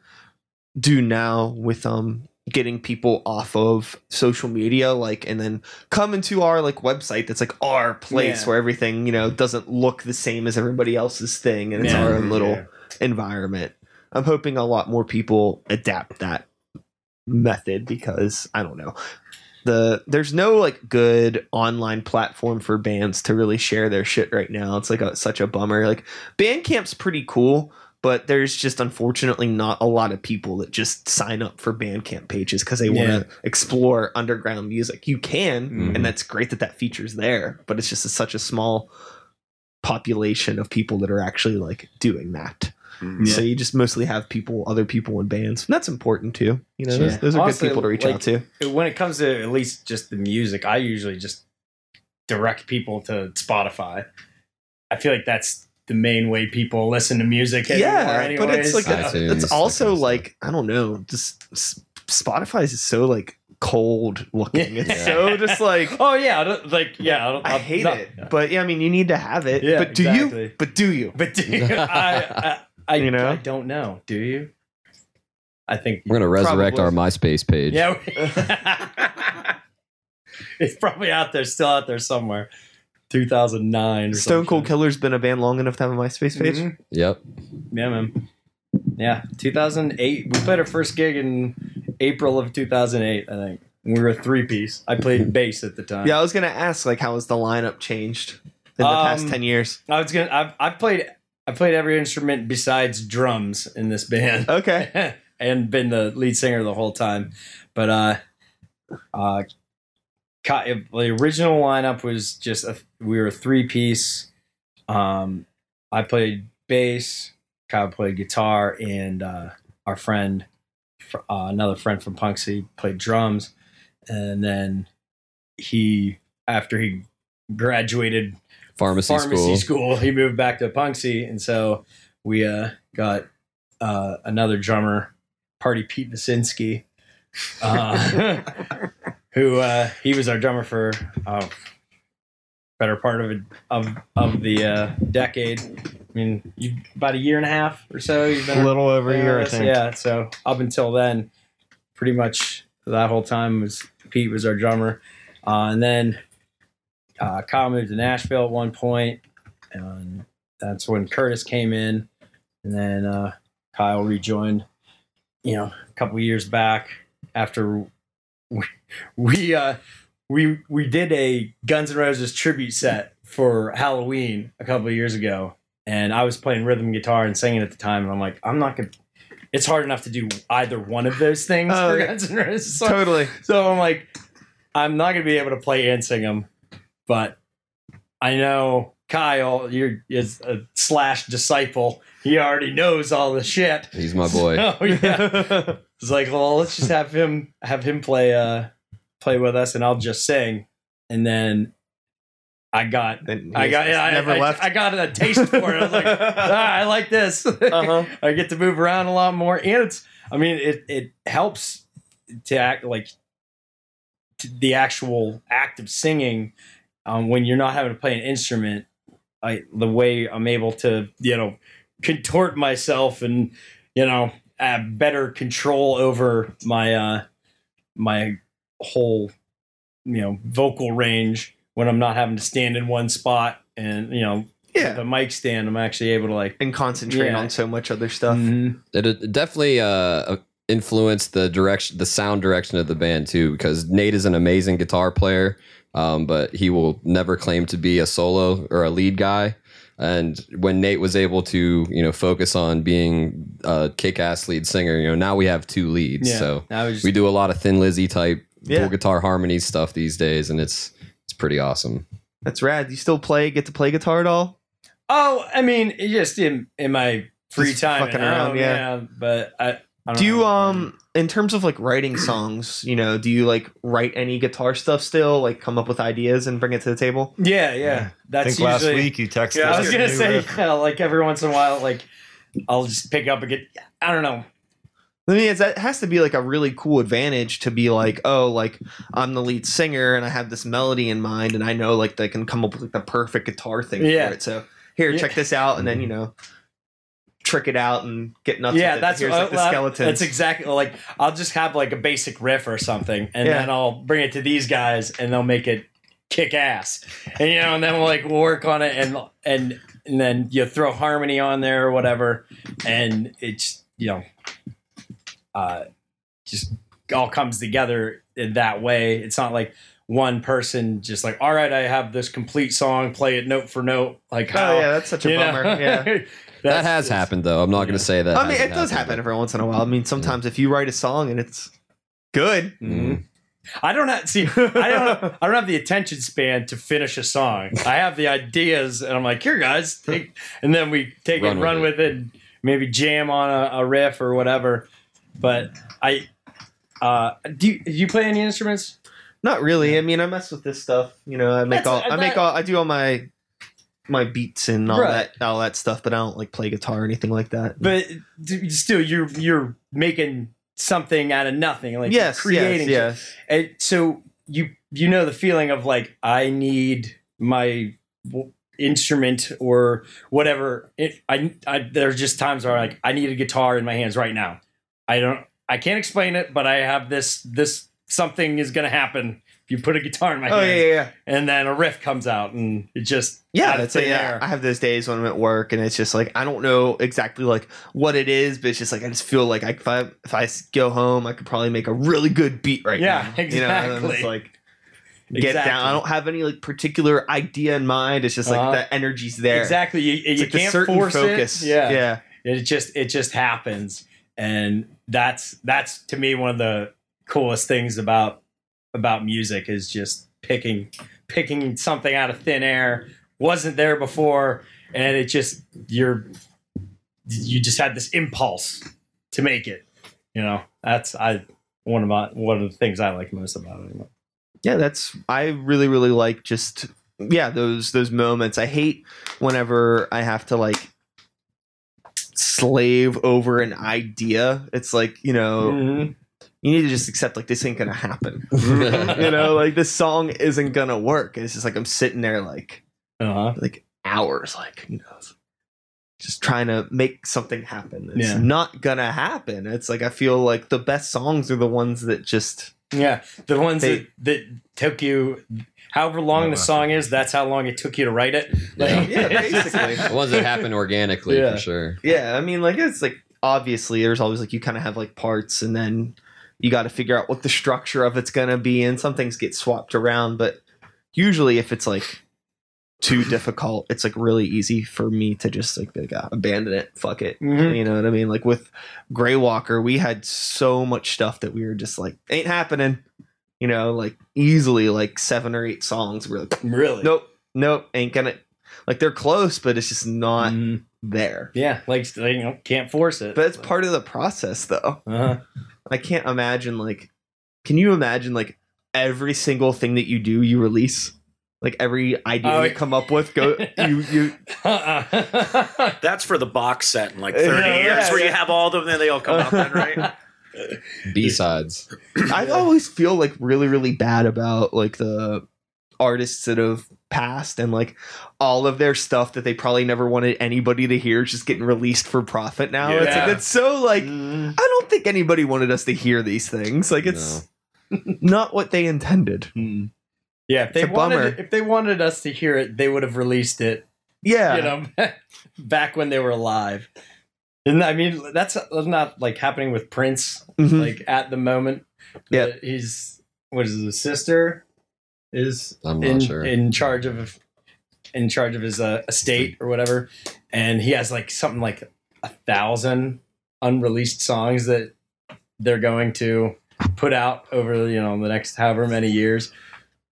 do now with um getting people off of social media like and then come into our like website that's like our place Yeah. where everything you know doesn't look the same as everybody else's thing and it's Yeah. our own little Yeah. environment i'm hoping a lot more people adapt that method because i don't know the there's no like good online platform for bands to really share their shit right now it's like a, such a bummer like bandcamp's pretty cool but there's just unfortunately not a lot of people that just sign up for bandcamp pages because they want Yeah. to explore underground music you can Mhm. and that's great that that feature's there but it's just a, such a small population of people that are actually like doing that. Mm. So you just mostly have people, other people in bands. And that's important too. You know, those, Yeah. those are Also, good people to reach like, out to. when it comes to at least just the music, I usually just direct people to Spotify. I feel like that's the main way people listen to music. Anymore Yeah, but it's like iTunes, that it's also like I don't know, just Spotify is so like cold looking. It's Yeah. so just like oh yeah, I don't- like yeah, I, don't, I hate not- it. But yeah, I mean, you need to have it. Yeah, but do exactly. you? But do you? But do you, I, I, I, You know? I don't know. Do you? I think We're gonna resurrect Probably. our MySpace page. yeah. it's probably out there, still out there somewhere. 2009. Or Stone Cold. Killer's been a band long enough to have a MySpace page. Mhm. Yep. Yeah, man. Yeah, 2008. We played our first gig in April of 2008. I think we were a three piece. I played bass at the time. Yeah, I was gonna ask like how has the lineup changed in the past Um, ten years? I was gonna. I've, I've played. I played every instrument besides drums in this band. Okay, and been the lead singer the whole time. But uh, uh, the original lineup was just a, we were a three piece. Um, I played bass, Kyle played guitar, and uh, our friend, uh, another friend from Punxsy, played drums. And then he, after he graduated Pharmacy, pharmacy school. school. He moved back to Punxsy, and so we uh, got uh, another drummer, Party Pete Vasinski, uh, who uh, he was our drummer for uh, better part of it, of of the uh, decade. I mean, you, about a year and a half or so. You've been A little over a year, I think. Yeah, so up until then, pretty much that whole time was Pete was our drummer, uh, and then uh, Kyle moved to Nashville at one point, and that's when Curtis came in, and then uh, Kyle rejoined. You know, a couple years back after we we uh, we we did a Guns N' Roses tribute set for Halloween a couple of years ago, and I was playing rhythm guitar and singing at the time, and I'm like, I'm not gonna. It's hard enough to do either one of those things Oh, for yeah. Guns N' Roses. Totally. so I'm like, I'm not gonna be able to play and sing them, but I know Kyle, you're is a Slash disciple. He already knows all the shit. He's my boy. Oh yeah. It's like, well, let's just have him have him play uh play with us, and I'll just sing. And then I got I got yeah, never I, I- I, got a taste for it. I was like, ah, I like this. Uh-huh. I get to move around a lot more, and it's I mean it it helps to act like to the actual act of singing um, when you're not having to play an instrument. I the way I'm able to you know contort myself and you know have better control over my uh my whole you know vocal range when I'm not having to stand in one spot and you know yeah, the mic stand I'm actually able to like and concentrate Yeah. on so much other stuff. Mhm. It, it definitely uh, influenced the direction, the sound direction of the band too. Because Nate is an amazing guitar player, um, but he will never claim to be a solo or a lead guy. And when Nate was able to, you know, focus on being a kick-ass lead singer, you know, now we have two leads. yeah So I was we do a lot of Thin Lizzy type Yeah. full guitar harmony stuff these days, and it's it's pretty awesome. That's rad. You still play? Get to play guitar at all? oh I mean just in in my free Just time fucking around, home, yeah. but I, I don't Do you know. um in terms of like writing songs, you know, do you like write any guitar stuff still? Like come up with ideas and bring it to the table? yeah yeah, Yeah. I that's think last usually week you texted yeah I was gonna say riff. yeah, like every once in a while like I'll just pick up and get I don't know I mean, that has to be like a really cool advantage to be like, oh, like I'm the lead singer and I have this melody in mind, and I know like they can come up with like the perfect guitar thing Yeah. for it. So here, Yeah. check this out, and then you know, trick it out and get nuts. yeah with it. that's here's like the skeleton. that's exactly like I'll just have like a basic riff or something and Yeah. then I'll bring it to these guys and they'll make it kick ass and you know and then we'll like we'll work on it and and and then you throw harmony on there or whatever and it's you know uh just all comes together in that way it's not like one person just like all right i have this complete song play it note for note like how oh yeah, that's such a you know? bummer. Yeah. that has happened though. I'm not going to say that. I mean, it hasn't does happened, happen every once in a while. I mean, sometimes if you write a song and it's good, Mhm. I don't have see. I don't. I don't have the attention span to finish a song. I have the ideas, and I'm like, here, guys, take, and then we take Run it, with run it. with it, and maybe jam on a, a riff or whatever. But I, uh, do you, do you play any instruments? Not really. I mean, I mess with this stuff. You know, I make That's- all I make all I do all my my beats and all Right. that all that stuff, but I don't like play guitar or anything like that. But still, you're you're making something out of nothing, like yes, creating. yes, yes. And so you you know the feeling of like I need my w- instrument or whatever. It, I, I there's just times where like I need a guitar in my hands right now. I don't I can't explain it, but I have this this something is gonna happen if you put a guitar in my Oh hands, yeah, yeah, yeah. and then a riff comes out, and it just Yeah, that's it. Yeah. I have those days when I'm at work, and it's just like I don't know exactly like what it is, but it's just like I just feel like I, if I if I go home, I could probably make a really good beat right Yeah, now. You know, it's exactly. like get Exactly. down. I don't have any like particular idea in mind. It's just like Uh-huh. the energy's there. Exactly. You, you like can't force focus. it. Yeah. yeah. It just it just happens. And that's that's to me one of the coolest things about about music is just picking picking something out of thin air. Wasn't there before and it just you're you just had this impulse to make it. You know, that's I one of my one of the things I like most about it. yeah that's i really really like just yeah those those moments i hate whenever i have to like slave over an idea it's like you know Mhm. You need to just accept like this ain't gonna happen you know like this song isn't gonna work it's just like i'm sitting there like Uh-huh. like hours like you know just trying to make something happen it's Yeah. not gonna happen it's like i feel like the best songs are the ones that just Yeah, the ones They- that, that took you, however long the song is, that's how long it took you to write it. Yeah. yeah basically the ones that happen organically Yeah. for sure. Yeah, I mean, like it's like obviously there's always like you kind of have like parts, and then you got to figure out what the structure of it's gonna be, and some things get swapped around. But usually, if it's like too difficult, it's like really easy for me to just like, like ah, abandon it, fuck it. Mhm. You know what I mean? Like with Grey Walker, we had so much stuff that we were just like, ain't happening. You know, like easily like seven or eight songs. We're like, Really? nope, nope, ain't gonna. Like they're close, but it's just not Mhm. there. Yeah, like you know, can't force it. But it's part of the process, though. uh-huh. I can't imagine like can you imagine like every single thing that you do you release? Like every idea Oh, you come up with go you you Uh-uh. That's for the box set in like 30 yeah, years where yeah. you have all of them and then they all come out then, right? B sides. I always feel like really really bad about like the artists that have passed and like all of their stuff that they probably never wanted anybody to hear is just getting released for profit now. It's like that's so like Mm. I don't think anybody wanted us to hear these things. Like it's not what they intended. Mm. Yeah, if they It's a wanted bummer. if they wanted us to hear it, they would have released it. Yeah. You know, back when they were alive. And I mean, that's not like happening with Prince. Mhm. Like at the moment, Yep. that he's what is it, his sister is I'm not in sure. in charge of in charge of his uh, estate or whatever, and he has like something like a thousand unreleased songs that they're going to put out over you know the next however many years.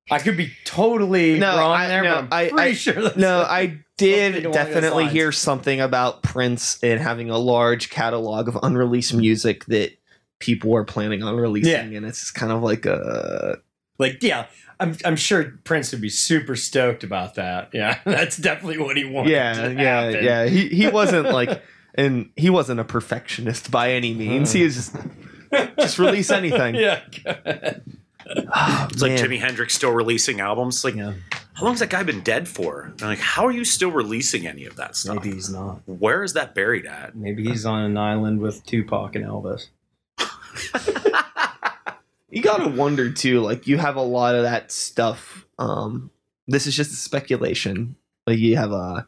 I could be totally No, wrong I- there, no, but I'm pretty I- sure. That's No, I did definitely hear something about Prince and having a large catalog of unreleased music that people are planning on releasing, and it's kind of like a like yeah. I'm, I'm sure Prince would be super stoked about that. Yeah, that's definitely what he wanted. yeah, to yeah, happen. yeah. He he wasn't like, and he wasn't a perfectionist by any means. He was just just release anything. yeah. Oh, It's like man. Jimi Hendrix still releasing albums. Like, how long has that guy been dead for? And like, how are you still releasing any of that stuff? Maybe he's not. Where is that buried at? Maybe he's on an island with Tupac and Elvis. You gotta wonder too like you have a lot of that stuff um this is just speculation like you have uh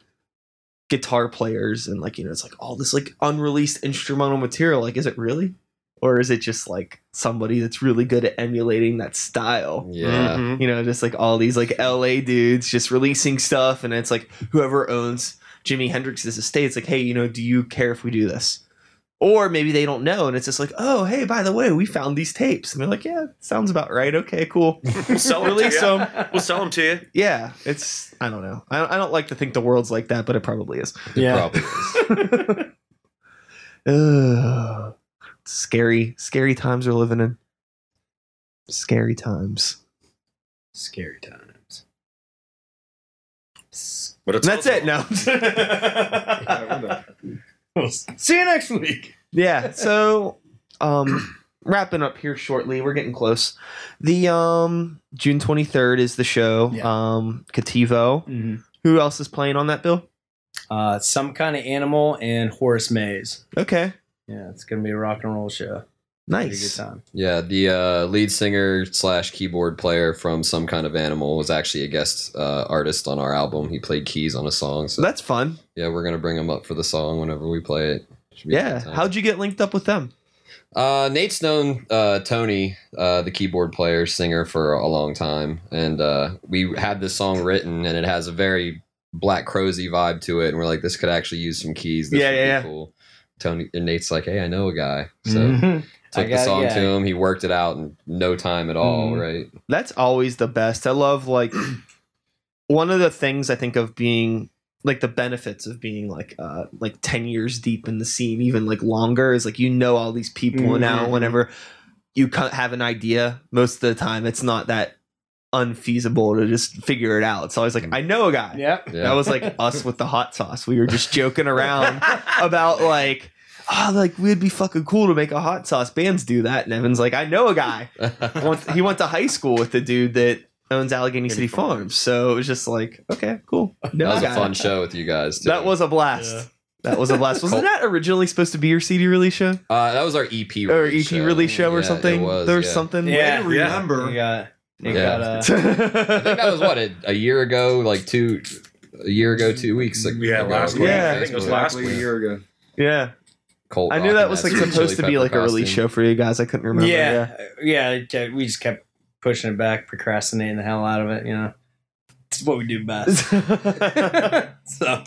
guitar players and like you know it's like all this like unreleased instrumental material like is it really or is it just like somebody that's really good at emulating that style Yeah. Mhm. you know just like all these like la dudes just releasing stuff and it's like whoever owns jimi hendrix's estate it's like hey you know do you care if we do this Or maybe they don't know, and it's just like, oh, hey, by the way, we found these tapes, and they're like, yeah, sounds about right. Okay, cool. We'll sell them Release to you. them. We'll sell them to you. Yeah, it's I don't know. I, I don't like to think the world's like that, but it probably is. Yeah. Probably is. Ugh. scary, scary times we're living in. Scary times. Scary times. But it's And that's it. No. We'll see you next week. yeah. So, um, wrapping up here shortly. We're getting close. The um June twenty third is the show. Yeah. Um, Cattivo. Mm-hmm. Who else is playing on that bill? Uh, some kind of animal and Horace Mays. Okay. Yeah, it's gonna be a rock and roll show. Pretty good Nice. time. Yeah, the uh, lead singer slash keyboard player from Some Kind of Animal was actually a guest uh, artist on our album. He played keys on a song. So That's fun. yeah, we're gonna bring him up for the song whenever we play it. Should be a Yeah. How'd you get linked up with them? Uh, Nate's known uh, Tony, uh, the keyboard player, singer, for a long time, and uh, we had this song written, and it has a very Black Crowesy vibe to it, and we're like, this could actually use some keys. This Yeah, would yeah, be yeah. Cool. Tony and Nate's like, hey, I know a guy, so Mhm. I took the song yeah. to him. He worked it out in no time at all, Mhm. right? That's always the best. I love like one of the things I think of being like the benefits of being like uh like 10 years deep in the scene even like longer is like you know all these people and now whenever you have an idea most of the time it's not that unfeasible to just figure it out it's always like i know a guy Yep. Yeah. that was like us with the hot sauce we were just joking around about like oh like we'd be fucking cool to make a hot sauce bands do that and evan's like i know a guy went, he went to high school with the dude that owns Allegheny City Farms. So it was just like, okay, cool. No that was a fun show with you guys. Too. That was a blast. Yeah. That was a blast. Wasn't Cool. that originally supposed to be your CD release show uh, that was our EP or release EP show. release show or Yeah, something? It was, there was yeah. something. Yeah. remember. You got. You Yeah. got. Uh, I think that was what a, a year ago, like two, a year ago, two weeks. Like, Yeah, last week. Yeah. I think it was Facebook. last Exactly a year ago. yeah, Colt I knew that was like supposed to be like a release show for you guys. I couldn't remember. yeah, yeah, yeah. We just kept pushing it back, procrastinating the hell out of it. You know, it's what we do best. so,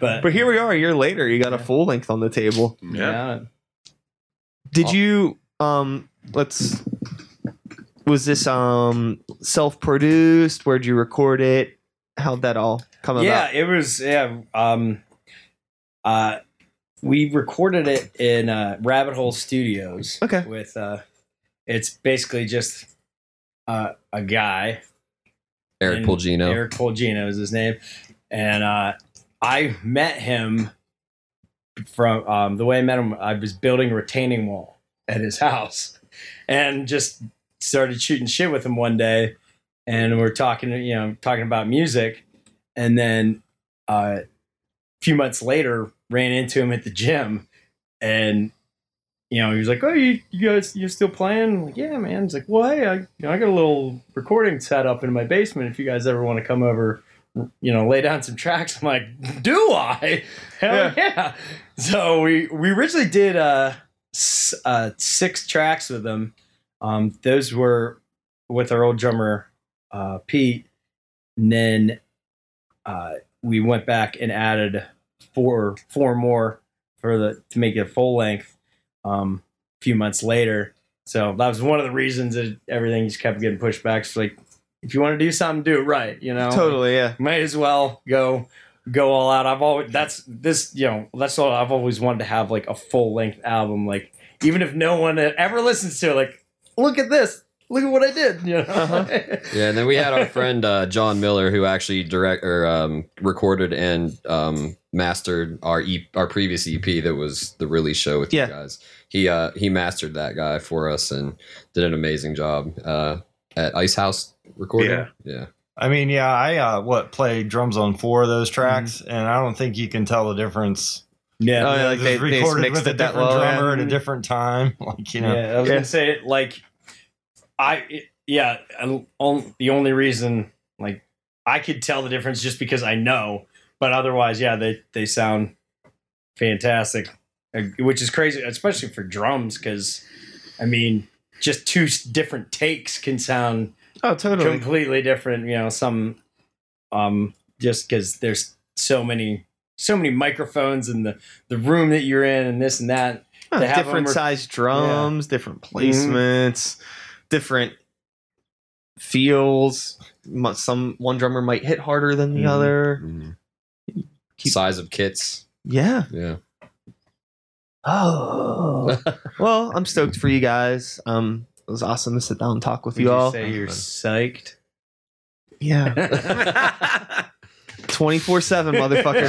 but but here we are a year later. You got a full length on the table. Yeah. yeah, Did you um let's was this um self-produced? Where'd you record it? How'd that all come yeah, about? Yeah, it was. Yeah, um, uh, we recorded it in uh, Rabbit Hole Studios. Okay. with uh, it's basically just uh, a guy Eric And Pulgino. Eric Polgino is his name, and uh, I met him from um, the way I met him. I was building a retaining wall at his house, and just started shooting shit with him one day, and we're talking, you know, talking about music, and then uh, a few months later, ran into him at the gym, and. You know, he was like, "Oh, you, you guys, you're still playing?" I'm like, yeah, man. He's like, "Well, hey, I, you know, I got a little recording set up in my basement. If you guys ever want to come over, you know, lay down some tracks." I'm like, "Do I? Hell yeah!" So we we originally did uh, uh six tracks with them. Um, those were with our old drummer uh, Pete, and then uh, we went back and added four four more for the to make it a full length. Um, a few months later, so that was one of the reasons that everything just kept getting pushed back. It's like if you want to do something, do it right. You know, Totally, yeah. might as well go go all out. I've always that's this you know that's all I've always wanted to have like a full length album. Like even if no one ever listens to it, like look at this, look at what I did. You know, Uh-huh. Yeah, and then we had our friend uh, John Miller who actually direct or um, recorded and um, mastered our e- our previous EP that was the release show with Yeah. you guys. He uh, he mastered that guy for us and did an amazing job uh, at Ice House recording. Yeah. yeah. I mean, yeah, I uh, what played drums on four of those tracks, and I don't think you can tell the difference. yeah. Oh, yeah, like they, they recorded mixed with a different well. drummer yeah. at a different time, like you know. Yeah, I was Yeah. gonna say like I it- yeah, and on, the only reason like I could tell the difference just because I know, but otherwise, yeah, they they sound fantastic, uh, which is crazy, especially for drums because I mean, just two different takes can sound Oh, totally. completely different. You know, some um just because there's so many so many microphones in the the room that you're in and this and that. Have different sized drums, different placements, different feels. Some one drummer might hit harder than the Mhm. other. Mhm. Keep- Size of kits. Yeah. Yeah. Oh. well, I'm stoked for you guys. Um, it was awesome to sit down and talk with Would you you all. say you're psyched? Yeah. 24 7 motherfucker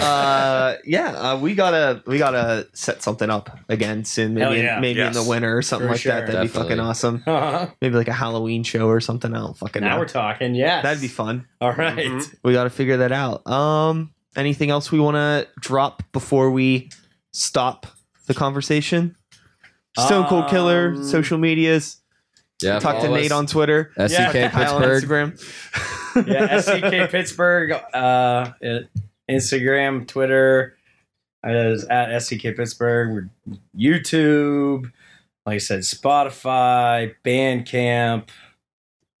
uh yeah uh, we gotta we gotta set something up again soon maybe Hell in- maybe Yes. in the winter or something For like sure. that that'd be Definitely. fucking awesome now maybe like a halloween show or something i don't fucking know we're talking. Yes, that'd be fun All right. Mhm. we gotta figure that out um anything else we want to drop before we stop the conversation stone cold killer Um, social medias Yeah. talk to follow nate on twitter SCK Yeah. Kyle on Pittsburgh. instagram yeah, SCK Pittsburgh, uh, Instagram, Twitter, is at SCK Pittsburgh, We're YouTube, like I said, Spotify, Bandcamp,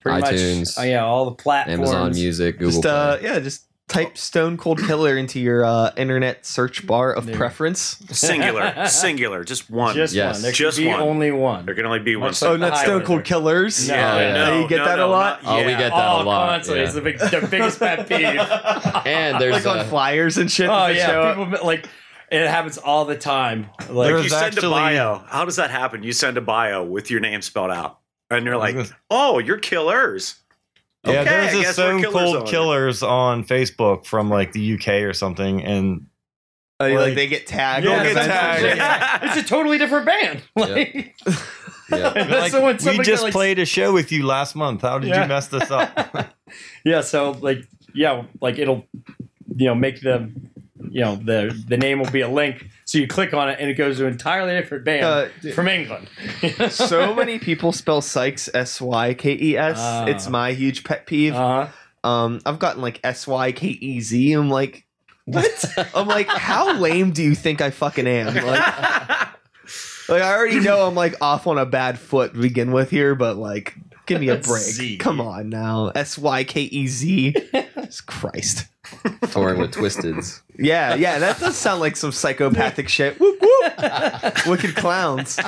pretty iTunes, much, oh yeah, all the platforms. Amazon Music, Google just uh yeah just type stone cold killer into your uh internet search bar of There. preference singular, singular, just one. Just Yes. one. There Just could be one. only one. there can only be one. Much oh like not stone cold killers No, yeah, yeah. no, You get no, that a no, lot? not- Oh, we yeah. get that a oh, lot, constantly. yeah. It's the, big, the biggest pet peeve. And there's like on flyers and shit oh that show yeah, up. people like it happens all the time. Like There's you send actually- a bio. How does that happen? You send a bio with your name spelled out, and you're like, "Oh, you're killers." Yeah, Okay, I there's a guess we're Stone killers Cold on. Killers on Facebook from like the UK or something, and Oh, like, like- they get tagged Yeah, get tagged. yeah, it's a totally different band. Like, yeah. that's like, we just like- played a show with you last month. How did Yeah. you mess this up? Yeah, so like yeah, like it'll you know make the you know the the name will be a link, so you click on it and it goes to an entirely different band Uh, from England. so many people spell Sykes S Y K E S. Ah. It's my huge pet peeve. Uh, Um, I've gotten like S Y K E Z. I'm like, what? I'm like, how lame do you think I fucking am? Like, like I already know I'm like off on a bad foot to begin with here, but like, give me a break. Z. Come on now, S Y K E Z. Christ. touring with Twiztids. Yeah, yeah, that does sound like some psychopathic shit. Whoop whoop. Wicked clowns.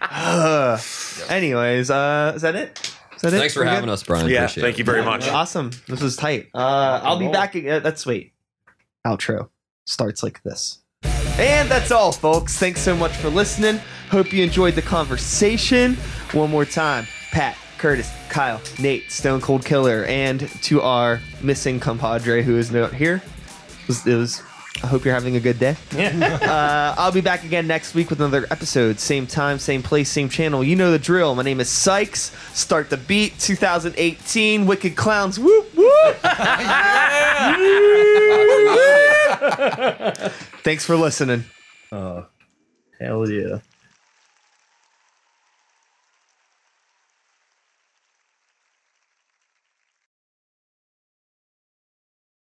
Ugh. anyways, uh, is that it? Is that it? Thanks for We're good? having us, Brian. yeah, Appreciate thank it. you very much. Awesome. This was tight. Uh, I'll be back. Uh, that's wait. Outro starts like this. And that's all, folks. Thanks so much for listening. Hope you enjoyed the conversation. One more time, Pat, Curtis, Kyle, Nate, Stone Cold Killer, and to our missing compadre who is not here. It was, it was I hope you're having a good day. uh, I'll be back again next week with another episode. Same time, same place, same channel. You know the drill. My name is Sykes. Start the beat 2018. Wicked Clowns. Whoop, whoop. Thanks for listening. oh, hell yeah.